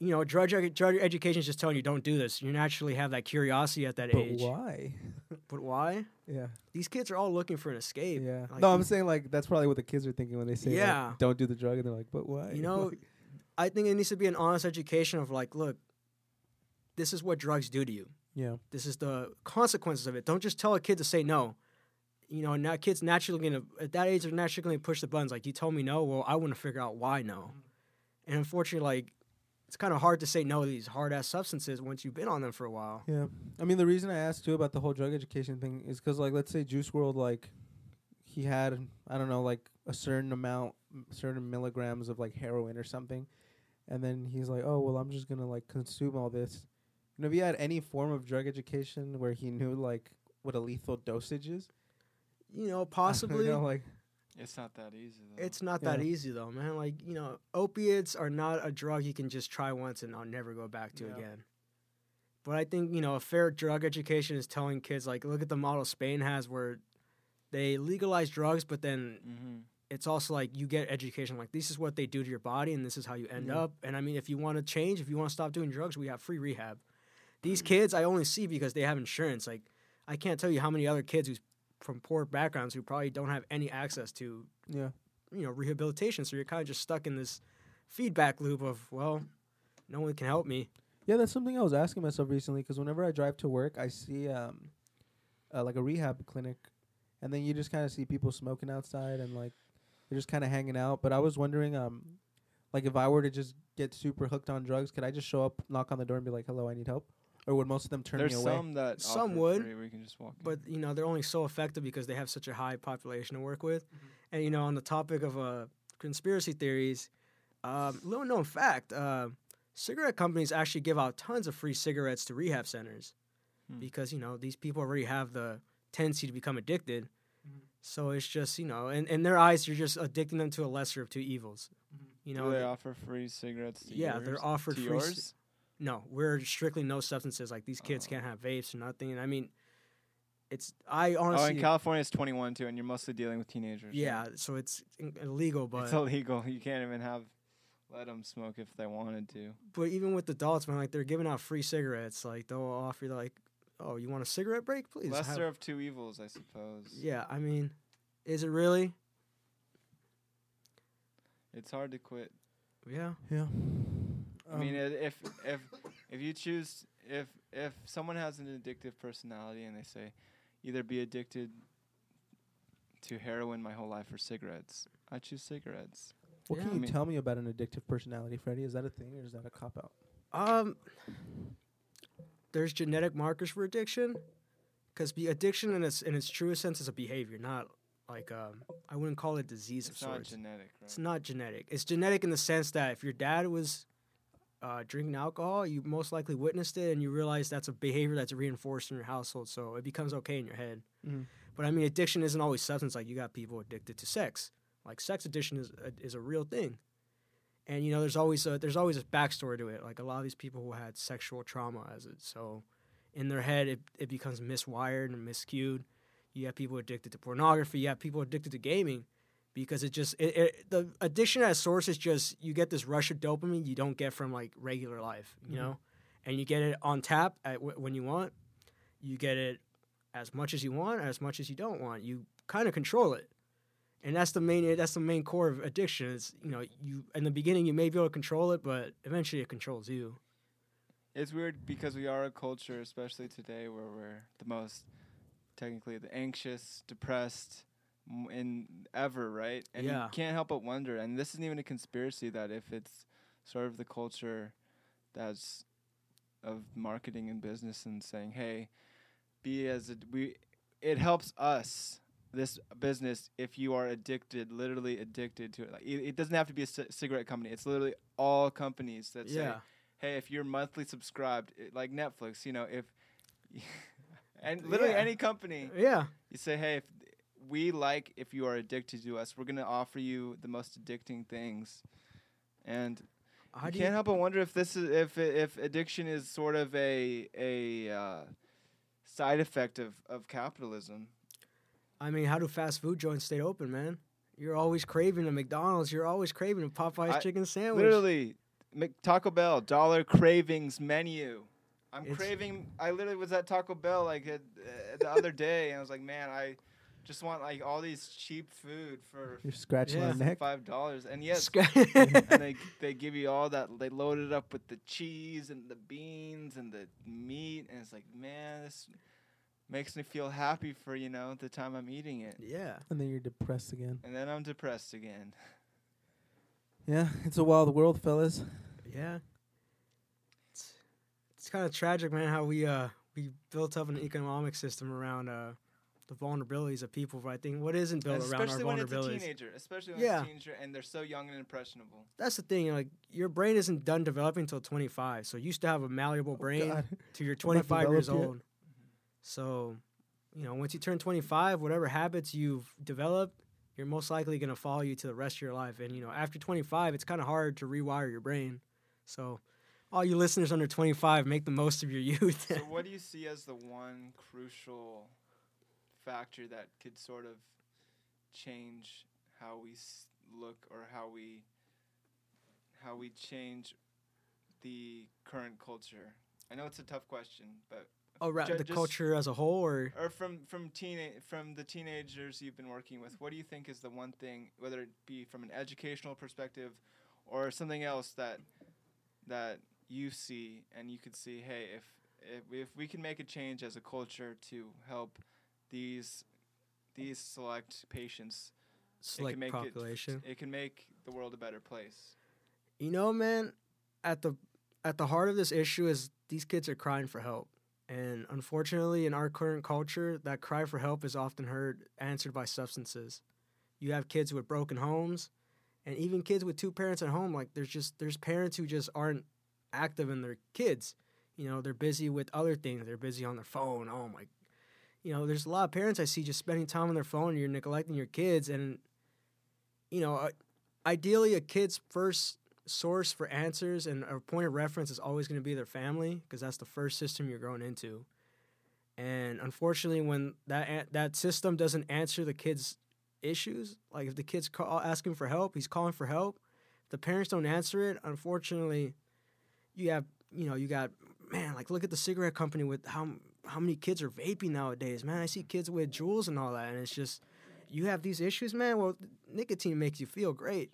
S3: you know drug, drug education is just telling you don't do this. You naturally have that curiosity at that
S2: But
S3: age.
S2: why? [laughs]
S3: But why?
S2: Yeah.
S3: These kids are all looking for an escape.
S2: Yeah.
S3: Like,
S2: no, I'm saying like that's probably what the kids are thinking when they say
S3: Yeah.
S2: like, don't do the drug and they're like, but why?
S3: You know, [laughs] I think it needs to be an honest education of like, look, this is what drugs do to you.
S2: yeah.
S3: This is the consequences of it. Don't just tell a kid to say no. You know, now kids naturally gonna at that age they're naturally gonna push the buttons. Like you told me no, well I want to figure out why no. And unfortunately, like it's kind of hard to say no to these hard ass substances once you've been on them for a while.
S2: Yeah, I mean the reason I asked too about the whole drug education thing is because like let's say Juice WRLD like he had I don't know like a certain amount, certain milligrams of like heroin or something, and then he's like, oh well, I'm just gonna like consume all this. You know, if he had any form of drug education where he knew like what a lethal dosage is,
S3: You know, [laughs]
S2: you
S3: possibly
S2: know, like
S1: It's not that easy though.
S3: it's not that easy though, man. Like you know, opiates are not a drug you can just try once and I'll never go back to
S2: Yeah.
S3: again. But I think you know a fair drug education is telling kids like, look at the model Spain has where they legalize drugs, but then
S1: mm-hmm.
S3: it's also like you get education like this is what they do to your body and this is how you end
S2: Yeah.
S3: up. And I mean, if you want to change, if you want to stop doing drugs, we have free rehab. These kids I only see because they have insurance. Like I can't tell you how many other kids who's from poor backgrounds who probably don't have any access to
S2: yeah,
S3: you know rehabilitation so you're kind of just stuck in this feedback loop of well no one can help me
S2: yeah. That's something I was asking myself recently because whenever I drive to work, I see um, uh, like a rehab clinic, and then you just kind of see people smoking outside and like they're just kind of hanging out. But I was wondering, um, like if I were to just get super hooked on drugs, could I just show up, knock on the door, and be like, "Hello, I need help," or would most of them turn
S1: There's
S2: me away?
S1: some that
S3: Some would,
S1: free where you can just walk. in.
S3: but you know they're only so effective because they have such a high population to work with and you know on the topic of uh, conspiracy theories um, little known fact uh, cigarette companies actually give out tons of free cigarettes to rehab centers
S1: Hmm.
S3: because you know these people already have the tendency to become addicted so it's just you know in, in their eyes you're just addicting them to a lesser of two evils you know
S1: do they
S3: th-
S1: offer free cigarettes? To
S3: Yeah,
S1: yours?
S3: they're offered
S1: to
S3: free c-
S1: yours.
S3: No, we're strictly no substances. Like these kids
S1: Oh.
S3: can't have vapes or nothing. And I mean, it's I honestly.
S1: Oh, in California it's 21 too, and you're mostly dealing with teenagers. right?
S3: yeah. So it's illegal, but
S1: it's illegal. You can't even have let them smoke if they wanted to.
S3: but even with adults, man, like they're giving out free cigarettes. Like they'll offer you like, oh, you want a cigarette break, please? have-"
S1: Lesser of two evils, I suppose.
S3: Yeah, I mean, is it really?
S1: It's hard to quit.
S3: Yeah.
S2: yeah.
S1: I mean,
S2: Um,
S1: if if if you choose if if someone has an addictive personality and they say either be addicted to heroin my whole life or cigarettes, I choose cigarettes.
S2: what
S3: yeah.
S2: can
S1: I
S2: you
S1: mean-
S2: tell me about an addictive personality, Freddie? Is that a thing or is that a cop out?
S3: Um, there's genetic markers for addiction, because be addiction in its in its truest sense is a behavior, not like um. I wouldn't call it disease
S1: It's
S3: of
S1: not
S3: sorts.
S1: genetic, right?
S3: It's not genetic. It's genetic in the sense that if your dad was uh, drinking alcohol, you most likely witnessed it and you realize that's a behavior that's reinforced in your household, so it becomes okay in your head.
S2: Mhm.
S3: But I mean, addiction isn't always substance. Like you got people addicted to sex. Like sex addiction is a, is a real thing. And you know, there's always a, there's always a backstory to it. Like a lot of these people who had sexual trauma as it, so in their head it, it becomes miswired and miscued. You have people addicted to pornography. You have people addicted to gaming because it just it, it, the addiction at source is just you get this rush of dopamine you don't get from like regular life, you
S2: Mhm.
S3: know, and you get it on tap at w- when you want. You get it as much as you want, as much as you don't want. You kind of control it, and that's the main that's the main core of addiction. Is you know you in the beginning you may be able to control it, but eventually it controls you.
S1: It's weird because we are a culture, especially today, where we're the most technically the anxious, depressed in ever, right? And
S3: Yeah.
S1: you can't help but wonder. And this isn't even a conspiracy that if it's sort of the culture that's of marketing and business and saying, "Hey, be as a, we," it helps us. This business, if you are addicted, literally addicted to it, like it, it doesn't have to be a c- cigarette company. It's literally all companies that say, hey, if you're monthly subscribed, it, like Netflix, you know, if [laughs] and literally
S3: Yeah.
S1: any company,
S3: yeah,
S1: you say, hey, if we like if you are addicted to us, we're gonna offer you the most addicting things, and you can't help but wonder if this is if if addiction is sort of a a uh, side effect of of capitalism.
S3: I mean, how do fast food joints stay open, man? You're always craving a McDonald's. You're always craving a Popeye's
S1: I-
S3: chicken sandwich.
S1: Literally, Mc- Taco Bell dollar cravings menu. I'm
S3: It's-
S1: craving. I literally was at Taco Bell like uh, the other day, and I was like, man, I just want like all these cheap food for
S2: You're scratching
S3: Yeah.
S2: my neck.
S1: five dollars. And yes,
S3: Sc-
S1: and [laughs] they they give you all that. They load it up with the cheese and the beans and the meat, and it's like, man, this makes me feel happy for you know the time I'm eating it,
S3: yeah.
S2: And then you're depressed again.
S1: and then I'm depressed again.
S2: Yeah, it's a wild world, fellas.
S3: Yeah. It's, it's kind of tragic, man, how we uh we built up an economic system around uh the vulnerabilities of people. But I think what isn't built around our
S1: especially when it's a
S3: vulnerabilities.
S1: teenager, especially when
S3: Yeah.
S1: it's a teenager and they're so young and impressionable.
S3: That's the thing. Like your brain isn't done developing until 25. So you used to have a malleable oh, brain
S2: God.
S3: to your [laughs]
S2: I'm
S3: 25 years
S2: yet.
S3: old. So, you know, once you turn 25, whatever habits you've developed, you're most likely going to follow you to the rest of your life. And, you know, after 25, it's kind of hard to rewire your brain. So, all you listeners under 25, make the most of your [laughs] youth.
S1: so, what do you see as the one crucial factor that could sort of change how we look or how we how we change the current culture? I know it's a tough question, but oh,
S3: Around
S1: ju-
S3: the culture as a whole, or
S1: or from from teen from the teenagers you've been working with, what do you think is the one thing, whether it be from an educational perspective or something else that that you see and you could see, hey, if if if we can make a change as a culture to help these these select patients, it
S3: select
S1: can make
S3: population.
S1: it, it can make the world a better place.
S3: You know, man, at the at the heart of this issue is these kids are crying for help. And unfortunately, in our current culture, that cry for help is often heard answered by substances. You have kids with broken homes, and even kids with two parents at home. Like there's just there's parents who just aren't active in their kids. You know, they're busy with other things. They're busy on their phone. Oh my, you know, there's a lot of parents I see just spending time on their phone. You're neglecting your kids, and you know, uh, ideally, a kid's first source for answers and a point of reference is always going to be their family because that's the first system you're growing into. And unfortunately, when that that system doesn't answer the kid's issues, like if the kid's call, asking for help, he's calling for help. If the parents don't answer it, unfortunately, you have you know you got man like look at the cigarette company with how how many kids are vaping nowadays. Man, I see kids with Juuls and all that, and it's just you have these issues, man. Well, nicotine makes you feel great.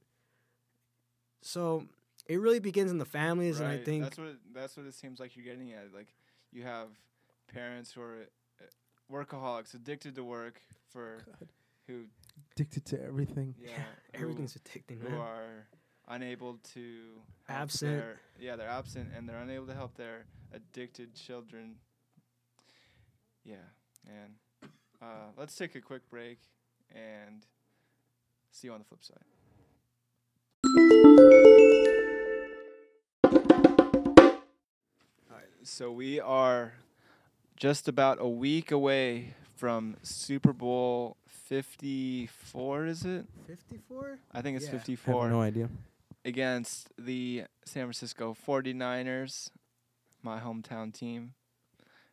S3: So it really begins in the families, and I think
S1: that's what it, that's what it seems like you're getting at. Like you have parents who are uh, workaholics, addicted to work for
S2: God.
S1: who
S2: Addicted to everything.
S1: yeah, who-
S3: everything's addicting,
S1: who
S3: man.
S1: are unable to help
S3: Absent.
S1: their- yeah, they're absent and they're unable to help their addicted children. Yeah, and uh, let's take a quick break and see you on the flip side. Alright, so we are just about a week away from Super Bowl 54, is it?
S3: 54?
S1: I think it's
S3: Yeah.
S2: I have
S1: 54
S2: no idea.
S1: against the San Francisco 49ers, my hometown team.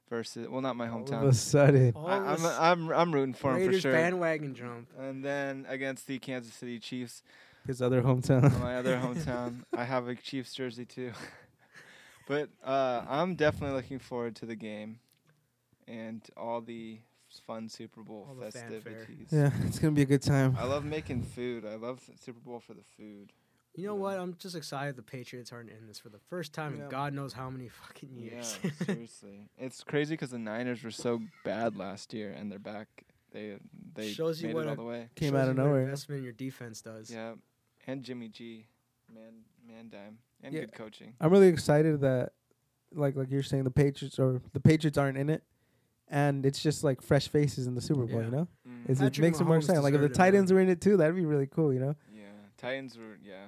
S1: Versus, well, not my hometown.
S2: All of
S1: hometown.
S2: a sudden,
S1: I, I'm, I'm I'm rooting for him for
S3: Raiders
S1: sure.
S3: bandwagon jump.
S1: And then against the Kansas City Chiefs,
S2: his other hometown.
S1: my other hometown. I have a Chiefs jersey too. [laughs] but uh, I'm definitely looking forward to the game and all the fun Super Bowl
S3: All the fanfare.
S1: festivities.
S2: yeah, it's gonna be a good time.
S1: I love making food. I love Super Bowl for the food.
S3: You know
S1: Yeah.
S3: what? I'm just excited the Patriots aren't in this for the first time
S2: Yeah.
S3: in God knows how many fucking years.
S1: Yeah, [laughs] seriously. It's crazy because the Niners were so bad last year and they're back. They they
S3: Shows you
S1: made
S3: what
S1: it all the way.
S2: Came
S3: Shows
S2: out of
S3: you
S2: nowhere.
S3: Investment in your defense does.
S1: Yeah, and Jimmy G, man, man, dime, and
S2: Yeah.
S1: good coaching.
S2: I'm really excited that, like like you're saying, the Patriots or the Patriots aren't in it, and it's just like fresh faces in the Super Bowl.
S3: Yeah.
S2: You know,
S1: Mm.
S2: It
S3: Patrick
S2: makes it more
S3: Mahomes
S2: exciting. Like if the
S3: deserved it.
S2: Titans were in it too, that'd be really cool. You know,
S1: Yeah, Titans were yeah,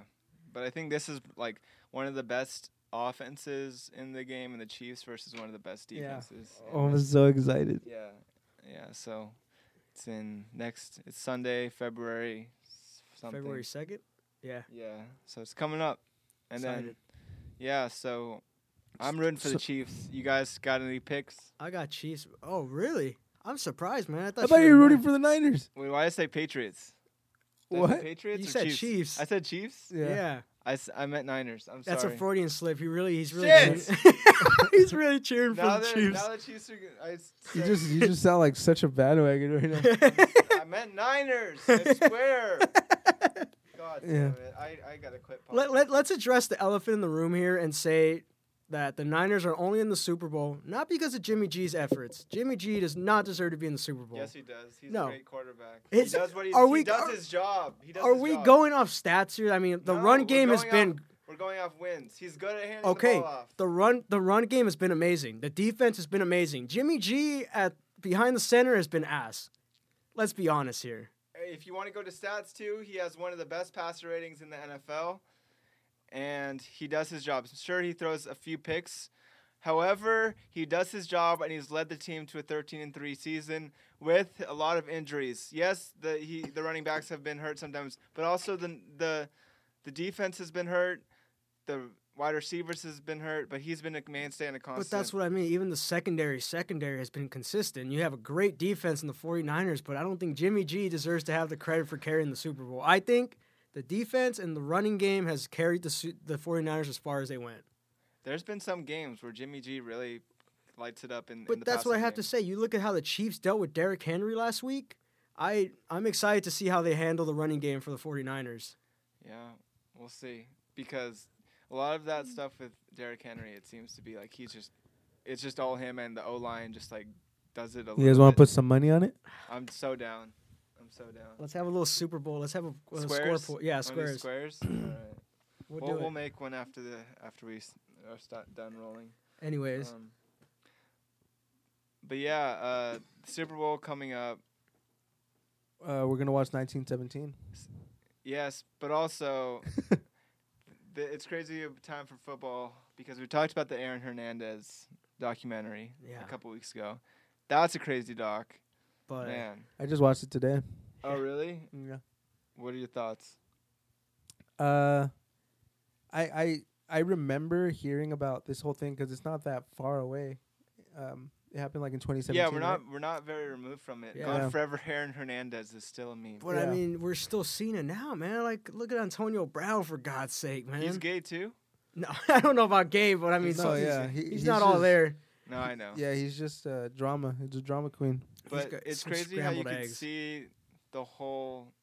S1: but I think this is like one of the best offenses in the game, and the Chiefs versus one of the best defenses. in
S2: oh, I'm so excited.
S1: yeah, yeah. So it's in next. It's Sunday, February something.
S3: February 2nd? Yeah.
S1: Yeah, so it's coming up, and then yeah. So I'm rooting for the Chiefs. You guys got any picks?
S3: I got Chiefs. Oh, really? I'm surprised, man. I
S2: I
S3: thought,
S2: thought you were rooting for the Niners.
S1: Wait, why did I say Patriots? Did I say
S2: What?
S1: Patriots
S3: You
S1: or
S3: said
S1: Chiefs?
S3: Chiefs.
S1: I said Chiefs.
S3: Yeah.
S1: I, s- I meant Niners. I'm
S3: That's
S1: sorry.
S3: a Freudian slip. He really, he's really,
S1: Shit!
S3: cheering- [laughs] he's really cheering for the
S1: that
S3: Chiefs.
S1: now the Chiefs are good. [laughs]
S2: You just you just sound like such a bandwagon right now. [laughs]
S1: I meant Niners. I swear. God damn
S2: Yeah.
S1: it. I, I gotta quit.
S3: let, let, let's address the elephant in the room here and say that the Niners are only in the Super Bowl not because of Jimmy G's efforts. Jimmy G does not deserve to be in the Super Bowl.
S1: Yes, he does. He's
S3: No.
S1: a great quarterback.
S3: It's-
S1: he does what he,
S3: are
S1: he
S3: we-
S1: does
S3: are-
S1: his job. He does
S3: are
S1: his
S3: we
S1: job.
S3: going off stats here? I mean, the
S1: No,
S3: run game has
S1: going
S3: been
S1: We're going off wins. He's good at handing
S3: okay.
S1: the ball off.
S3: The run the run game has been amazing. The defense has been amazing. Jimmy G at behind the center has been ass. Let's be honest here.
S1: if you want to go to stats too, he has one of the best passer ratings in the NFL, and he does his job. Sure, he throws a few picks. However, he does his job, and he's led the team to a 13 and three season with a lot of injuries. Yes, the he the running backs have been hurt sometimes, but also the the the defense has been hurt. The wide receivers has been hurt, but he's been a mainstay and a constant.
S3: But that's what I mean. Even the secondary, secondary has been consistent. You have a great defense in the 49ers, but I don't think Jimmy G deserves to have the credit for carrying the Super Bowl. I think the defense and the running game has carried the the 49ers as far as they went.
S1: There's been some games where Jimmy G really lights it up in. in
S3: But
S1: the
S3: that's what I have
S1: game.
S3: to say. You look at how the Chiefs dealt with Derrick Henry last week. I I'm excited to see how they handle the running game for the 49ers.
S1: Yeah, we'll see. Because a lot of that stuff with Derrick Henry, it seems to be like he's just, it's just all him and the O line just like does it a
S2: You
S1: little
S2: guys want to put some money on it?
S1: I'm so down. I'm so down.
S3: Let's have a little Super Bowl. Let's have a, a score
S1: Squares?
S3: pool. Yeah,
S1: Wanna
S3: squares.
S1: Squares. [clears throat] all right.
S3: We'll
S1: We'll, we'll make one after the after we are start done rolling.
S3: Anyways,
S1: Um, but yeah, uh, Super Bowl coming up.
S2: Uh, we're gonna watch 1917.
S1: Yes, but also [laughs] the, it's crazy time for football because we talked about the Aaron Hernandez documentary
S3: Yeah.
S1: a couple weeks ago. That's a crazy doc,
S3: but
S1: man.
S2: I just watched it today.
S1: Oh, really?
S2: Yeah.
S1: What are your thoughts?
S2: Uh, I I I remember hearing about this whole thing because it's not that far away. Um, it happened like in 2017.
S1: Yeah, we're
S2: right?
S1: not we're not very removed from it.
S3: Yeah.
S1: Gone
S2: Yeah.
S1: forever. Aaron Hernandez is still a meme.
S3: But I mean, we're still seeing it now, man. Like, look at Antonio Brown for God's sake, man.
S1: He's gay too.
S3: no, [laughs] I don't know about gay, but I mean,
S2: No,
S3: so
S2: yeah,
S3: he's,
S2: he-
S3: he's
S2: he's
S3: not all there.
S1: No, I know.
S2: Yeah, he's just uh, drama. He's a drama queen.
S1: But
S3: got
S1: it's crazy how you
S3: scrambled
S1: can see the whole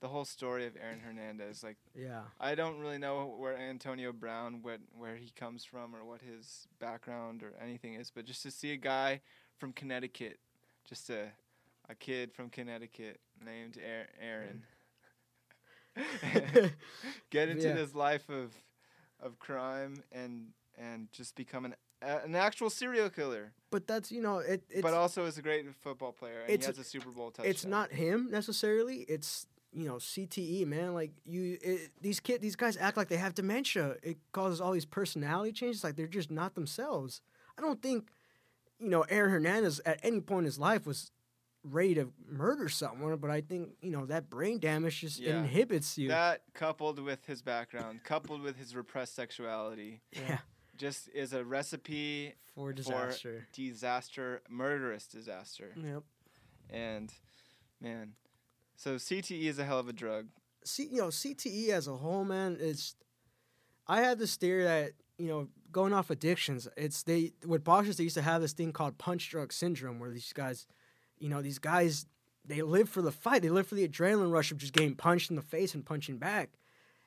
S1: the whole story of Aaron Hernandez. Like
S3: Yeah,
S1: I don't really know where Antonio Brown, what where he comes from, or what his background or anything is. But just to see a guy from Connecticut, just a a kid from Connecticut named Aaron, mm. [laughs] get into
S3: Yeah.
S1: this life of of crime and and just become an an actual serial killer,
S3: but that's you know, it. It's
S1: but also is a great football player and he has a Super Bowl touchdown.
S3: it's not him necessarily. It's you know CTE, man. Like you, it, these kid, these guys act like they have dementia. It causes all these personality changes. Like they're just not themselves. I don't think, you know, Aaron Hernandez at any point in his life was ready to murder someone, but I think you know that brain damage just
S1: Yeah.
S3: inhibits you.
S1: That coupled with his background, coupled with his repressed sexuality,
S3: yeah,
S1: just is a recipe
S3: for disaster.
S1: disaster, murderous disaster.
S3: Yep.
S1: And man, so CTE is a hell of a drug.
S3: C, you know, CTE as a whole, man, it's. I had this theory that you know, going off addictions, it's they with boxers they used to have this thing called punch drug syndrome, where these guys, you know, these guys they live for the fight, they live for the adrenaline rush of just getting punched in the face and punching back.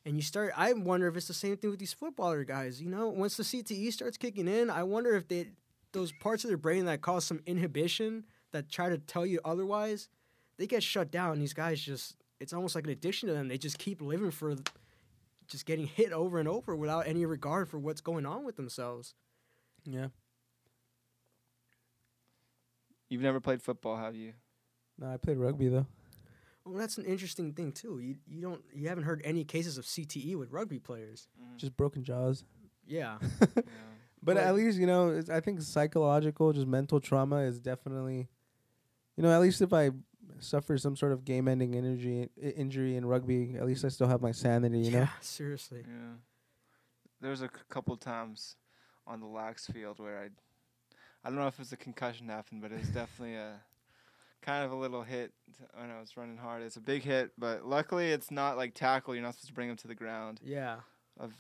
S3: And you start, I wonder if it's the same thing with these footballer guys. You know, once the CTE starts kicking in, I wonder if they, those parts of their brain that cause some inhibition that try to tell you otherwise, they get shut down. These guys just, it's almost like an addiction to them. They just keep living for just getting hit over and over without any regard for what's going on with themselves.
S2: Yeah.
S1: You've never played football, have you?
S2: No, I played rugby though.
S3: Well, that's an interesting thing too. You you don't you haven't heard any cases of CTE with rugby players. Mm-hmm.
S2: Just broken jaws.
S3: Yeah. [laughs]
S1: Yeah.
S2: But
S3: Well-
S2: at least you know, it's, I think psychological, just mental trauma is definitely, you know, at least if I suffer some sort of game-ending injury, i- injury in rugby, at least I still have my sanity. You know.
S3: yeah, seriously.
S1: Yeah. There was a c- couple times on the lax field where I, I don't know if it was a concussion happened, but it was definitely a kind of a little hit when I was running hard. It's a big hit, but luckily it's not like tackle. You're not supposed to bring him to the ground.
S3: Yeah.
S1: I've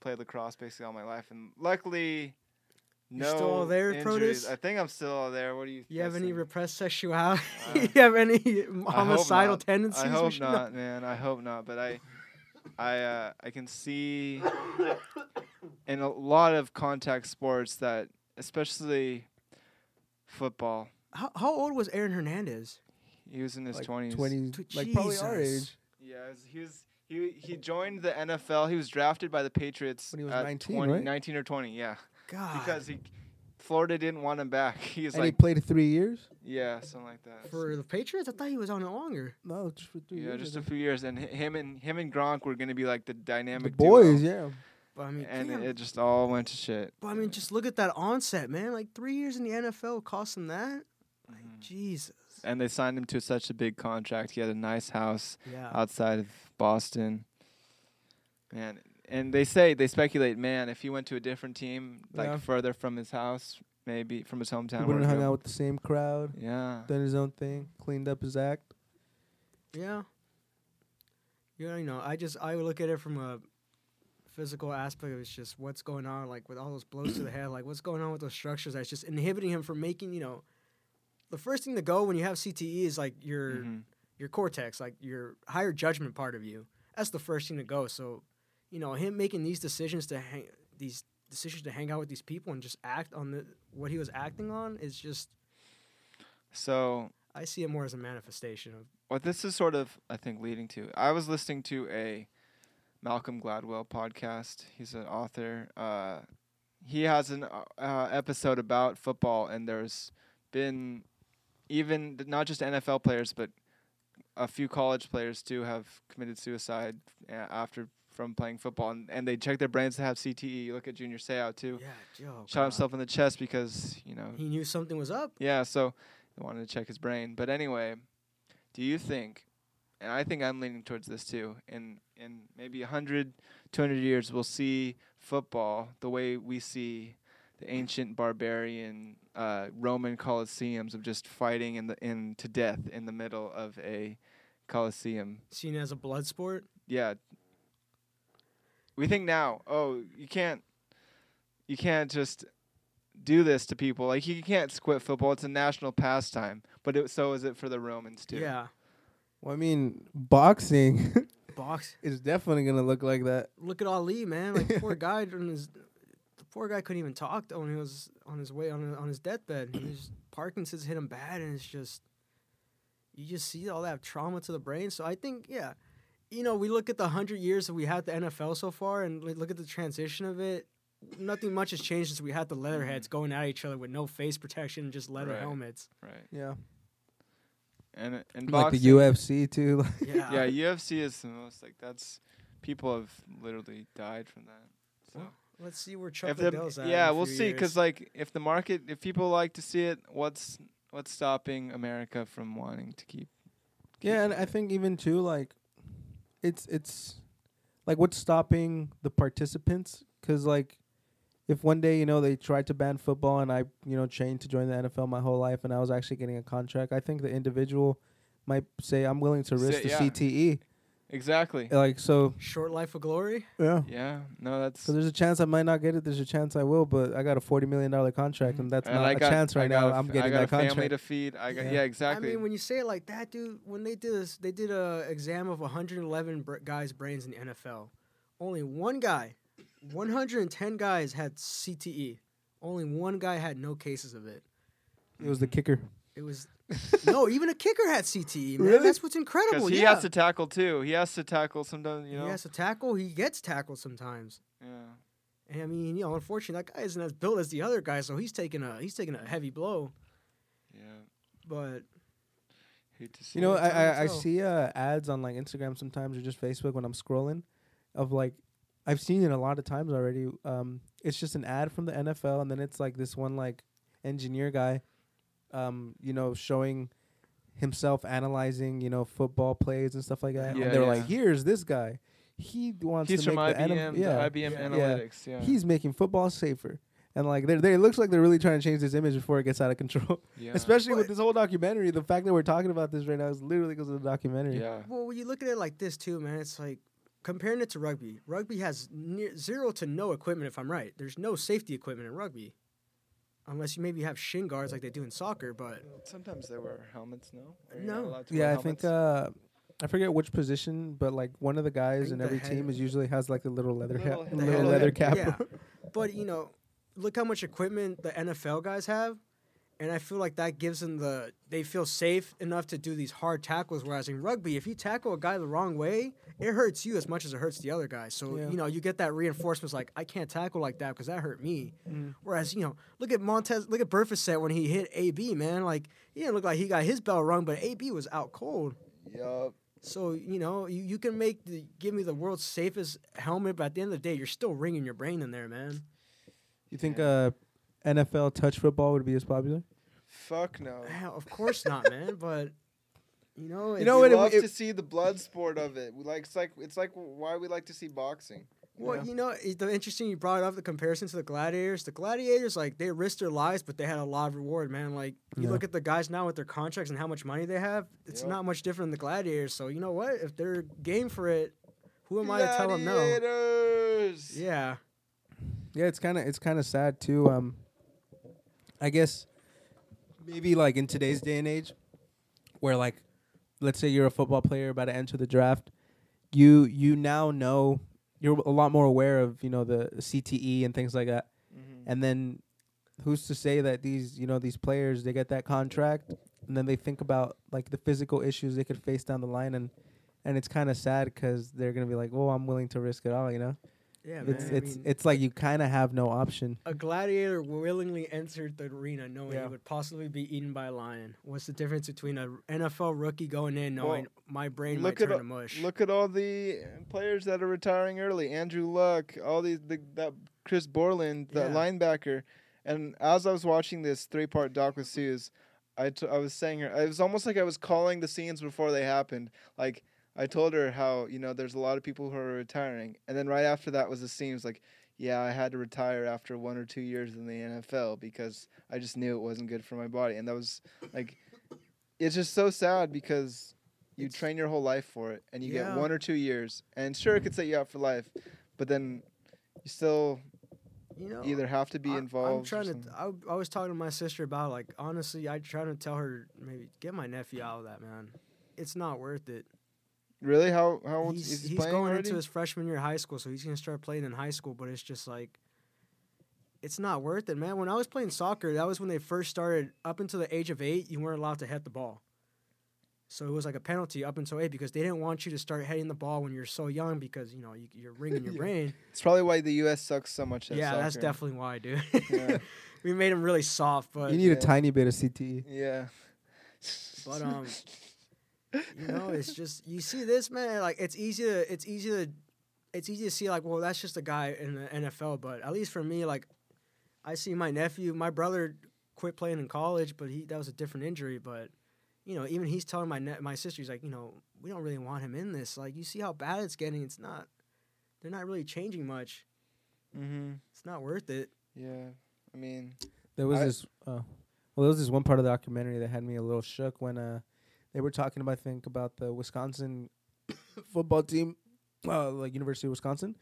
S1: played lacrosse basically all my life, and luckily,
S3: You're
S1: no
S3: still all there,
S1: injuries.
S3: Protus?
S1: I think I'm still all there. What do you? Think?
S3: You have any repressed sexuality?
S1: Uh, [laughs]
S3: you have any homicidal
S1: not.
S3: tendencies?
S1: I hope
S3: know? [laughs]
S1: not, man. I hope not. But I, I, uh, I can see in a lot of contact sports that, especially football,
S3: How, how old was Aaron Hernandez?
S1: he was in his
S2: like
S1: twenties.
S2: twenty,
S3: Tw-
S2: like probably our
S3: Jesus.
S2: age.
S1: Yeah, he was. He he joined the NFL. He was drafted by the Patriots
S2: When he was
S1: at
S2: 19,
S1: 20,
S2: right?
S1: 19 or twenty. Yeah,
S3: God.
S1: because he, Florida didn't want him back. [laughs] He's
S2: and he
S1: like,
S2: played three years.
S1: yeah, something like that.
S3: for the Patriots, I thought he was on it longer.
S2: No, just for three
S1: yeah,
S2: years.
S1: just
S2: I
S1: a
S2: think.
S1: few years, and hi- him and him and Gronk were gonna be like the
S2: the
S1: dynamic
S2: boys,
S1: duo.
S2: yeah.
S3: But I mean,
S1: and
S3: damn.
S1: it, it just all went to shit.
S3: but I mean, just look at that onset, man. Like three years in the NFL cost him that. Like
S1: Mhm.
S3: Jesus.
S1: And they signed him to such a big contract. He had a nice house
S3: Yeah.
S1: outside of Boston. Man, and they say they speculate, man, if he went to a different team, like
S2: Yeah.
S1: further from his house, maybe from his hometown.
S2: He wouldn't
S1: where
S2: have hung
S1: he-
S2: out with the same crowd,
S1: Yeah.
S2: done his own thing, cleaned up his act.
S3: Yeah. Yeah, you know, I just I look at it from a physical aspect. It's just what's going on, like with all those blows to the head, like what's going on with those structures that's just inhibiting him from making, you know, the first thing to go when you have CTE is like your
S1: Mhm.
S3: your cortex, like your higher judgment part of you. That's the first thing to go. So, you know, him making these decisions to hang these decisions to hang out with these people and just act on the what he was acting on is just
S1: So
S3: I see it more as a manifestation of
S1: what this is sort of, I think, leading to. I was listening to a Malcolm Gladwell podcast. He's an author. Uh, he has an uh, episode about football, and there's been even not just NFL players, but a few college players too have committed suicide after from playing football, and, and they check their brains to have CTE. You look at Junior Seau too.
S3: yeah, Joe.
S1: Shot himself in the chest because you know
S3: He knew something was up.
S1: yeah, so they wanted to check his brain. But anyway, do you think, and I think I'm leaning towards this too, in, in maybe 100, 200 years, we'll see football the way we see the ancient barbarian uh, Roman colosseums of just fighting in the in to death in the middle of a colosseum.
S3: Seen as a blood sport.
S1: Yeah. We think now, oh, you can't you can't just do this to people. Like you can't quit football. It's a national pastime. But it, so is it for the Romans too.
S3: Yeah.
S2: Well, I mean, boxing
S3: Box. [laughs]
S2: is definitely gonna look like that.
S3: Look at Ali, man. Like poor guy [laughs] on his the poor guy couldn't even talk though when he was on his way on on his deathbed. He was [clears throat] Parkinson's hit him bad and it's just you just see all that trauma to the brain. So I think, yeah. You know, we look at the hundred years that we had the NFL so far and look at the transition of it. Nothing much has changed since we had the leatherheads mm-hmm. going at each other with no face protection, just leather
S1: Right.
S3: helmets.
S1: Right.
S2: Yeah,
S1: And and
S2: like the UFC too. [laughs]
S3: Yeah.
S1: Yeah, UFC is the most like that's people have literally died from that. So
S3: Well, Let's see where Chuck
S1: if the,
S3: Liddell's at.
S1: yeah,
S3: in a
S1: we'll
S3: few
S1: see because like if the market if people like to see it, what's what's stopping America from wanting to keep?
S2: Yeah, and I think even too like, it's it's like what's stopping the participants? Because like, if one day you know they tried to ban football and I you know trained to join the NFL my whole life and I was actually getting a contract, I think the individual might say I'm willing to risk
S1: Say-
S2: the
S1: yeah.
S2: CTE.
S1: Exactly.
S2: Like so,
S3: Short life of glory.
S2: yeah.
S1: Yeah. No, that's.
S2: So there's a chance I might not get it. There's a chance I will, but I got a forty million dollar contract, and that's
S1: and
S2: not
S1: I
S2: a
S1: got,
S2: chance right
S1: got
S2: now.
S1: a f-
S2: I'm getting
S1: I got
S2: that
S1: a family
S2: contract.
S1: to feed. I got
S2: Yeah.
S1: yeah, exactly.
S3: I mean, when you say it like that, dude, when they did this, they did a exam of 111 br- guys' brains in the NFL. Only one guy, 110 guys had CTE. Only one guy had no cases of it.
S2: It was the kicker.
S3: It was [laughs] no, even a kicker had CTE. Man,
S2: Really?
S3: that's what's incredible.
S1: because he
S3: yeah,
S1: has to tackle too. He has to tackle sometimes. You know.
S3: he has to tackle. He gets tackled sometimes.
S1: Yeah.
S3: And I mean, you know, unfortunately, that guy isn't as built as the other guy, so he's taking a he's taking a heavy blow.
S1: Yeah.
S3: But
S1: Hate to see.
S2: You know. I, I, I see uh, ads on like Instagram sometimes or just Facebook when I'm scrolling of like I've seen it a lot of times already. Um, it's just an ad from the NFL, and then it's like this one like engineer guy, um, you know, showing himself analyzing, you know, football plays and stuff like that.
S1: Yeah,
S2: and they're
S1: yeah.
S2: like, "Here's this guy. He wants
S1: He's
S2: to
S1: from
S2: make
S1: IBM.
S2: the NF-
S1: the
S2: yeah,
S1: IBM Analytics. Yeah.
S2: he's making football safer." And like, they they it looks like they're really trying to change this image before it gets out of [laughs] control.
S1: yeah.
S2: Especially with this whole documentary, the fact that we're talking about this right now is literally because of the documentary.
S1: Yeah.
S3: Well, when you look at it like this too, man, it's like comparing it to rugby. Rugby has near zero to no equipment. If I'm right, there's no safety equipment in rugby, unless you maybe have shin guards like they do in soccer. But
S1: Sometimes they wear helmets. No. Or you're not
S3: No.
S1: allowed to wear
S2: Yeah, I think uh, I forget which position, but like one of the guys in every team is usually has like the little leather
S1: Little-
S2: hat, little leather cap.
S3: yeah, [laughs] but you know, look how much equipment the NFL guys have. And I feel like that gives them the they feel safe enough to do these hard tackles. Whereas in rugby, if you tackle a guy the wrong way, it hurts you as much as it hurts the other guy. So
S2: Yeah.
S3: you know you get that reinforcement. Like I can't tackle like that because that hurt me.
S2: Mhm.
S3: Whereas you know, look at Vontaze, look at Burfict when he hit AB. Man, like he didn't look like he got his bell rung, but AB was out cold.
S1: Yup.
S3: So you know you, you can make the give me the world's safest helmet, but at the end of the day, you're still ringing your brain in there, man.
S2: You think uh, NFL touch football would be as popular?
S1: Fuck no. [laughs]
S3: Hell, of course not, man. [laughs] But you know,
S2: You know
S1: we
S2: what, it-
S1: love
S2: it-
S1: to see the blood sport of it. We like it's like it's like why we like to see boxing.
S3: Well,
S2: Yeah.
S3: you know, it- the interesting you brought up the comparison to the gladiators. The gladiators, like they risked their lives, but they had a lot of reward, man. Like you
S2: Yeah.
S3: look at the guys now with their contracts and how much money they have. It's
S1: Yep.
S3: not much different than the gladiators. So you know what? If they're game for it, who am I to tell them no?
S1: Gladiators.
S3: Yeah,
S2: Yeah, it's kind of it's kind of sad too. Um, I guess maybe like in today's day and age, where like, let's say you're a football player about to enter the draft, you you now know you're a lot more aware of you know the CTE and things like that.
S1: Mhm.
S2: and then who's to say that these you know these players they get that contract and then they think about like the physical issues they could face down the line and and it's kind of sad because they're gonna be like oh i'm willing to risk it all you know
S3: yeah,
S2: it's
S3: man. I
S2: it's
S3: mean,
S2: it's like you kind of have no option
S3: a gladiator willingly entered the arena knowing
S2: Yeah.
S3: he would possibly be eaten by a lion. What's the difference between a NFL rookie going in knowing my brain
S1: look
S3: might turn
S1: at
S3: to mush?
S1: Look at all the players that are retiring early. Andrew Luck, all these the, that Chris Borland, the
S3: Yeah.
S1: linebacker. And as I was watching this three-part doc with Suze, I, t- I was saying her it was almost like I was calling the scenes before they happened. Like I told her how you know there's a lot of people who are retiring, and then right after that was the scene. It was like, yeah, I had to retire after one or two years in the NFL because I just knew it wasn't good for my body, and that was like, it's just so sad because you
S3: It's-
S1: train your whole life for it, and you
S3: Yeah.
S1: get one or two years, and sure, it could set you up for life, but then you still
S3: you know,
S1: either have to be
S3: I-
S1: involved.
S3: I'm trying to. I, I was talking to my sister about like honestly, I try to tell her maybe get my nephew out of that man. It's not worth it.
S1: Really? How how old
S3: he's
S1: is he
S3: he's
S1: playing
S3: going
S1: already?
S3: into his freshman year of high school, so he's gonna start playing in high school. But it's just like, it's not worth it, man. When I was playing soccer, that was when they first started. Up until the age of eight, you weren't allowed to hit the ball. So it was like a penalty up until eight because they didn't want you to start hitting the ball when you're so young because you know you, you're ringing your [laughs]
S1: Yeah.
S3: brain.
S1: It's probably why the U.S. sucks so much at
S3: yeah, that's definitely why, dude.
S1: Yeah. [laughs]
S3: we made him really soft, but
S2: you need
S1: yeah.
S2: a tiny bit of cte
S1: Yeah.
S3: But um, [laughs] you know, it's just you see this man. Like it's easy to it's easy to it's easy to see like, well, that's just a guy in the NFL. But at least for me, like, I see my nephew, my brother quit playing in college, but he that was a different injury. But you know, even he's telling my ne- my sister, he's like, you know, we don't really want him in this. Like, you see how bad it's getting. It's not. They're not really changing much.
S1: Mm-hmm.
S3: It's not worth it.
S1: Yeah. I mean,
S2: There was
S1: I-
S2: this. Uh, well, there was this one part of the documentary that had me a little shook when uh, they were talking about, I think, about the Wisconsin [coughs] football team, uh, like University of Wisconsin,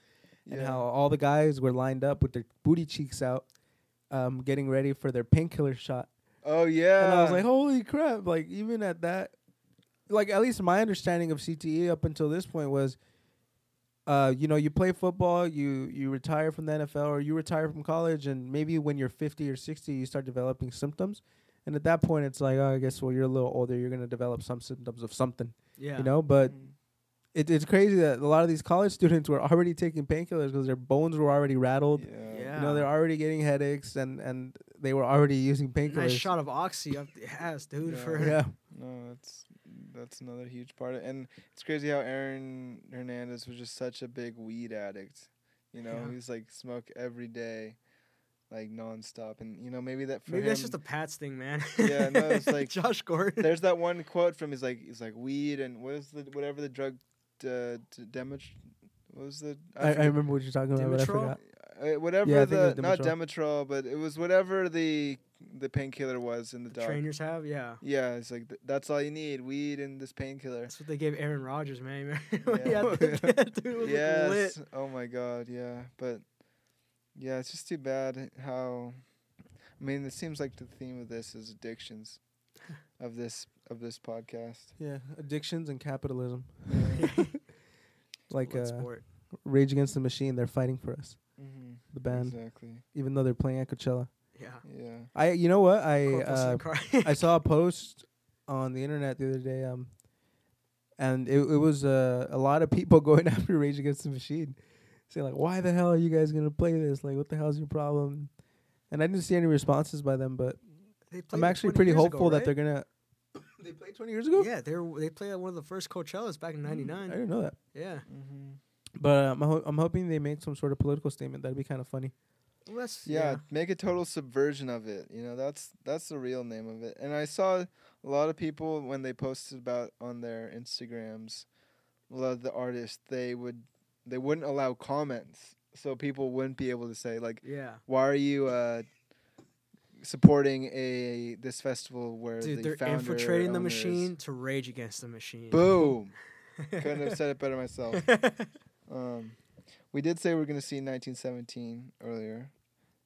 S1: yeah.
S2: and how all the guys were lined up with their booty cheeks out, um, getting ready for their painkiller shot.
S1: Oh yeah.
S2: And I was like, holy crap! Like even at that, like at least my understanding of CTE up until this point was, uh, you know, you play football, you you retire from the NFL or you retire from college, and maybe when you're 50 or 60, you start developing symptoms. And at that point, it's like, oh, I guess well, you're a little older, you're gonna develop some symptoms of something,
S3: Yeah.
S2: you know. But
S1: Mm.
S2: it, it's crazy that a lot of these college [laughs] students were already taking painkillers because their bones were already rattled.
S1: yeah.
S3: Yeah.
S2: You know, they're already getting headaches, and and they were already using painkillers.
S3: Nice shot of oxy up the ass, dude.
S1: Yeah.
S3: For [laughs]
S2: Yeah.
S1: No, that's that's another huge part. Of, and it's crazy how Aaron Hernandez was just such a big weed addict. You know,
S3: Yeah.
S1: he's like smoke every day, like nonstop. And you know, maybe that for
S3: maybe
S1: him.
S3: that's just a Pats thing, man. [laughs]
S1: Yeah, no, it's [laughs] like-
S3: Josh Gordon.
S1: there's that one quote from he's like he's like weed and what is the whatever the drug uh, d- Demet what was the
S2: I, I
S1: forget-
S2: remember what you're talking about, but I forgot.
S1: uh, whatever
S2: Yeah, I think it
S1: the
S2: was
S1: not Demetrol but it was whatever the the painkiller was in the,
S3: the
S1: dog.
S3: trainers have, yeah.
S1: Yeah, it's like th- that's all you need: weed and this painkiller.
S3: That's what they gave Aaron Rodgers, man. [laughs]
S1: Yeah.
S3: yeah, that dude was
S1: yes.
S3: lit.
S1: Oh my god, yeah. But yeah, it's just too bad how I mean, it seems like the theme of this is addictions [laughs] of this of this podcast.
S2: Yeah, addictions and capitalism. [laughs] Like
S3: What
S2: uh,
S3: sport?
S2: Rage Against the Machine, they're fighting for us.
S1: mm-hmm.
S2: The band,
S1: Exactly.
S2: even though they're playing at Coachella.
S3: Yeah.
S1: Yeah.
S2: I, you know what? I uh, [laughs] I saw a post on the internet the other day, um, and it it was uh, a lot of people going after Rage Against the Machine, saying like, "Why the hell are you guys gonna play this? Like, what the hell's your problem?" And I didn't see any responses by them, but
S3: They
S2: I'm actually pretty
S3: years ago,
S2: hopeful that they're gonna. [coughs] they played 20 years ago.
S3: Yeah, they were, they played at one of the first Coachellas back in '99.
S2: I didn't know that.
S3: Yeah.
S1: Mm-hmm.
S2: But um, I'm, ho- I'm hoping they make some sort of political statement. That'd be kind of funny.
S3: Well, that's
S1: Yeah, make a total subversion of it. You know, that's that's the real name of it. And I saw a lot of people when they posted about on their Instagrams, a lot of the artists they would they wouldn't allow comments, so people wouldn't be able to say like,
S3: Yeah.
S1: "Why are you uh, supporting a this festival where
S3: Dude,
S1: the
S3: they're
S1: founder
S3: infiltrating the machine to rage against the machine.
S1: Boom! Couldn't have said it better myself. [laughs] Um, we did say we are going to see 1917 earlier,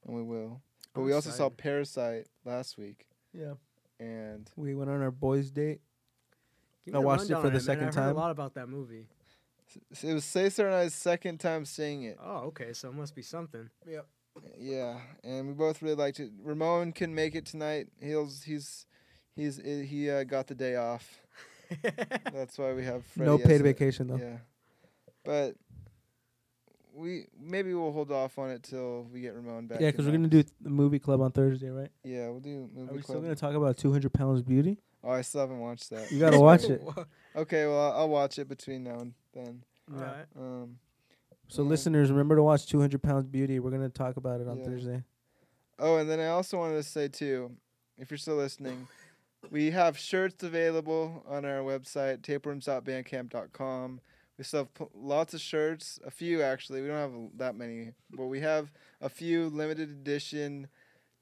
S1: and we will. But
S3: I'm
S1: we also saw. Parasite last week,
S2: Yeah.
S1: and
S2: We went on our boys' date.
S3: Give me
S2: I
S3: a
S2: watched it for
S3: on
S2: the
S3: man.
S2: second
S3: I've heard
S2: time.
S3: a lot about that movie.
S1: S- it was Cesar and I's second time seeing it.
S3: Oh, okay, so it must be something.
S1: Yeah, and we both really liked it. Ramon can make it tonight. He's he's he's he uh, got the day off. [laughs] That's why we have Freddie
S2: no
S1: as
S2: paid
S1: a-
S2: vacation though.
S1: Yeah, but we maybe we'll hold off on it till we get Ramon back.
S2: Yeah, because we're gonna do the movie club on Thursday, right?
S1: Yeah, we'll do movie
S2: Are we
S1: club.
S2: still gonna talk about 200 pounds beauty?
S1: Oh, I still haven't watched that.
S2: You gotta watch it. [laughs]
S1: Okay, well, I'll, I'll watch it between now and then.
S3: Alright.
S1: Um,
S2: So
S1: Yeah.
S2: listeners, remember to watch 200 pounds beauty. We're gonna talk about it on
S1: Yeah.
S2: Thursday.
S1: oh, and then I also wanted to say too, if you're still listening, [laughs] we have shirts available on our website, tapeworms.bandcamp.com. We still have p- lots of shirts, a few actually. We don't have that many, but we have a few limited edition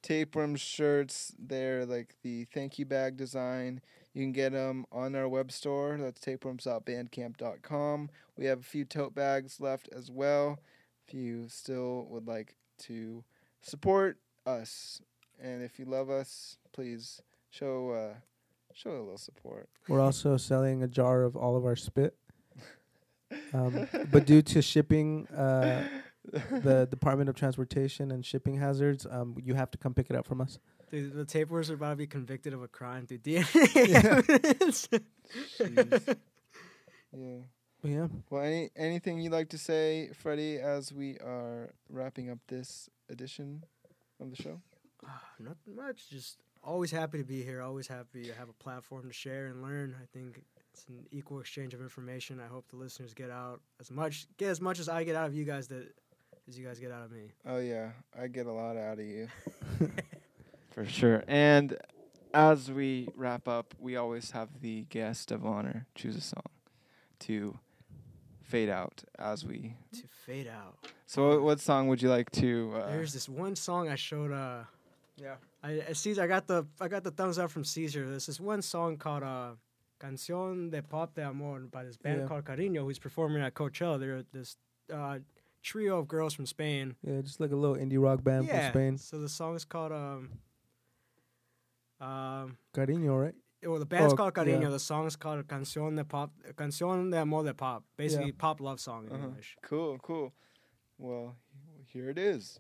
S1: tapeworm shirts. They're like the thank you bag design. You can get them on our web store. That's tapeworms.bandcamp.com. We have a few tote bags left as well. If you still would like to support us, and if you love us, please show uh, show a little support.
S2: We're also selling a jar of all of our spit. [laughs] Um, but due to shipping, uh, the Department of Transportation and shipping hazards, um, you have to come pick it up from us.
S3: Dude, the tapeworms are about to be convicted of a crime through DNA [laughs] evidence.
S1: Jeez. yeah.
S2: But yeah,
S1: Well, any anything you'd like to say, Freddie, as we are wrapping up this edition of the show?
S3: Ah, Nothing much. Just always happy to be here. Always happy to have a platform to share and learn. I think it's an equal exchange of information. I hope the listeners get out as much get as much as I get out of you guys that as you guys get out of me.
S1: Oh yeah, I get a lot out of you. [laughs]
S4: For sure. And as we wrap up, we always have the guest of honor choose a song to fade out as we.
S3: To fade out.
S4: So, what, what song would you like to? Uh,
S3: There's this one song I showed. Uh,
S2: Yeah.
S3: I, I Caesar. I got the I got the thumbs up from Caesar. There's this one song called uh, "Canción de Pop de Amor" by this band
S2: Yeah.
S3: called Cariño, who's performing at Coachella. They're this uh, trio of girls from Spain.
S2: Yeah, just like a little indie rock band
S3: yeah.
S2: from Spain.
S3: So the song is called um. Um,
S2: Cariño, right?
S3: well, the band's
S2: Oh,
S3: called Cariño.
S2: yeah.
S3: The song's called "Canción de Pop," "Canción de Amor de Pop." Basically, pop love song in
S4: Uh-huh.
S3: English.
S4: Cool, cool. Well, here it is.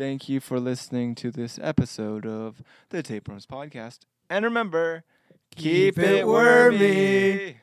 S4: Thank you for listening to this episode of the Tapeworms Podcast. And remember, keep,
S3: Keep
S4: it wormy.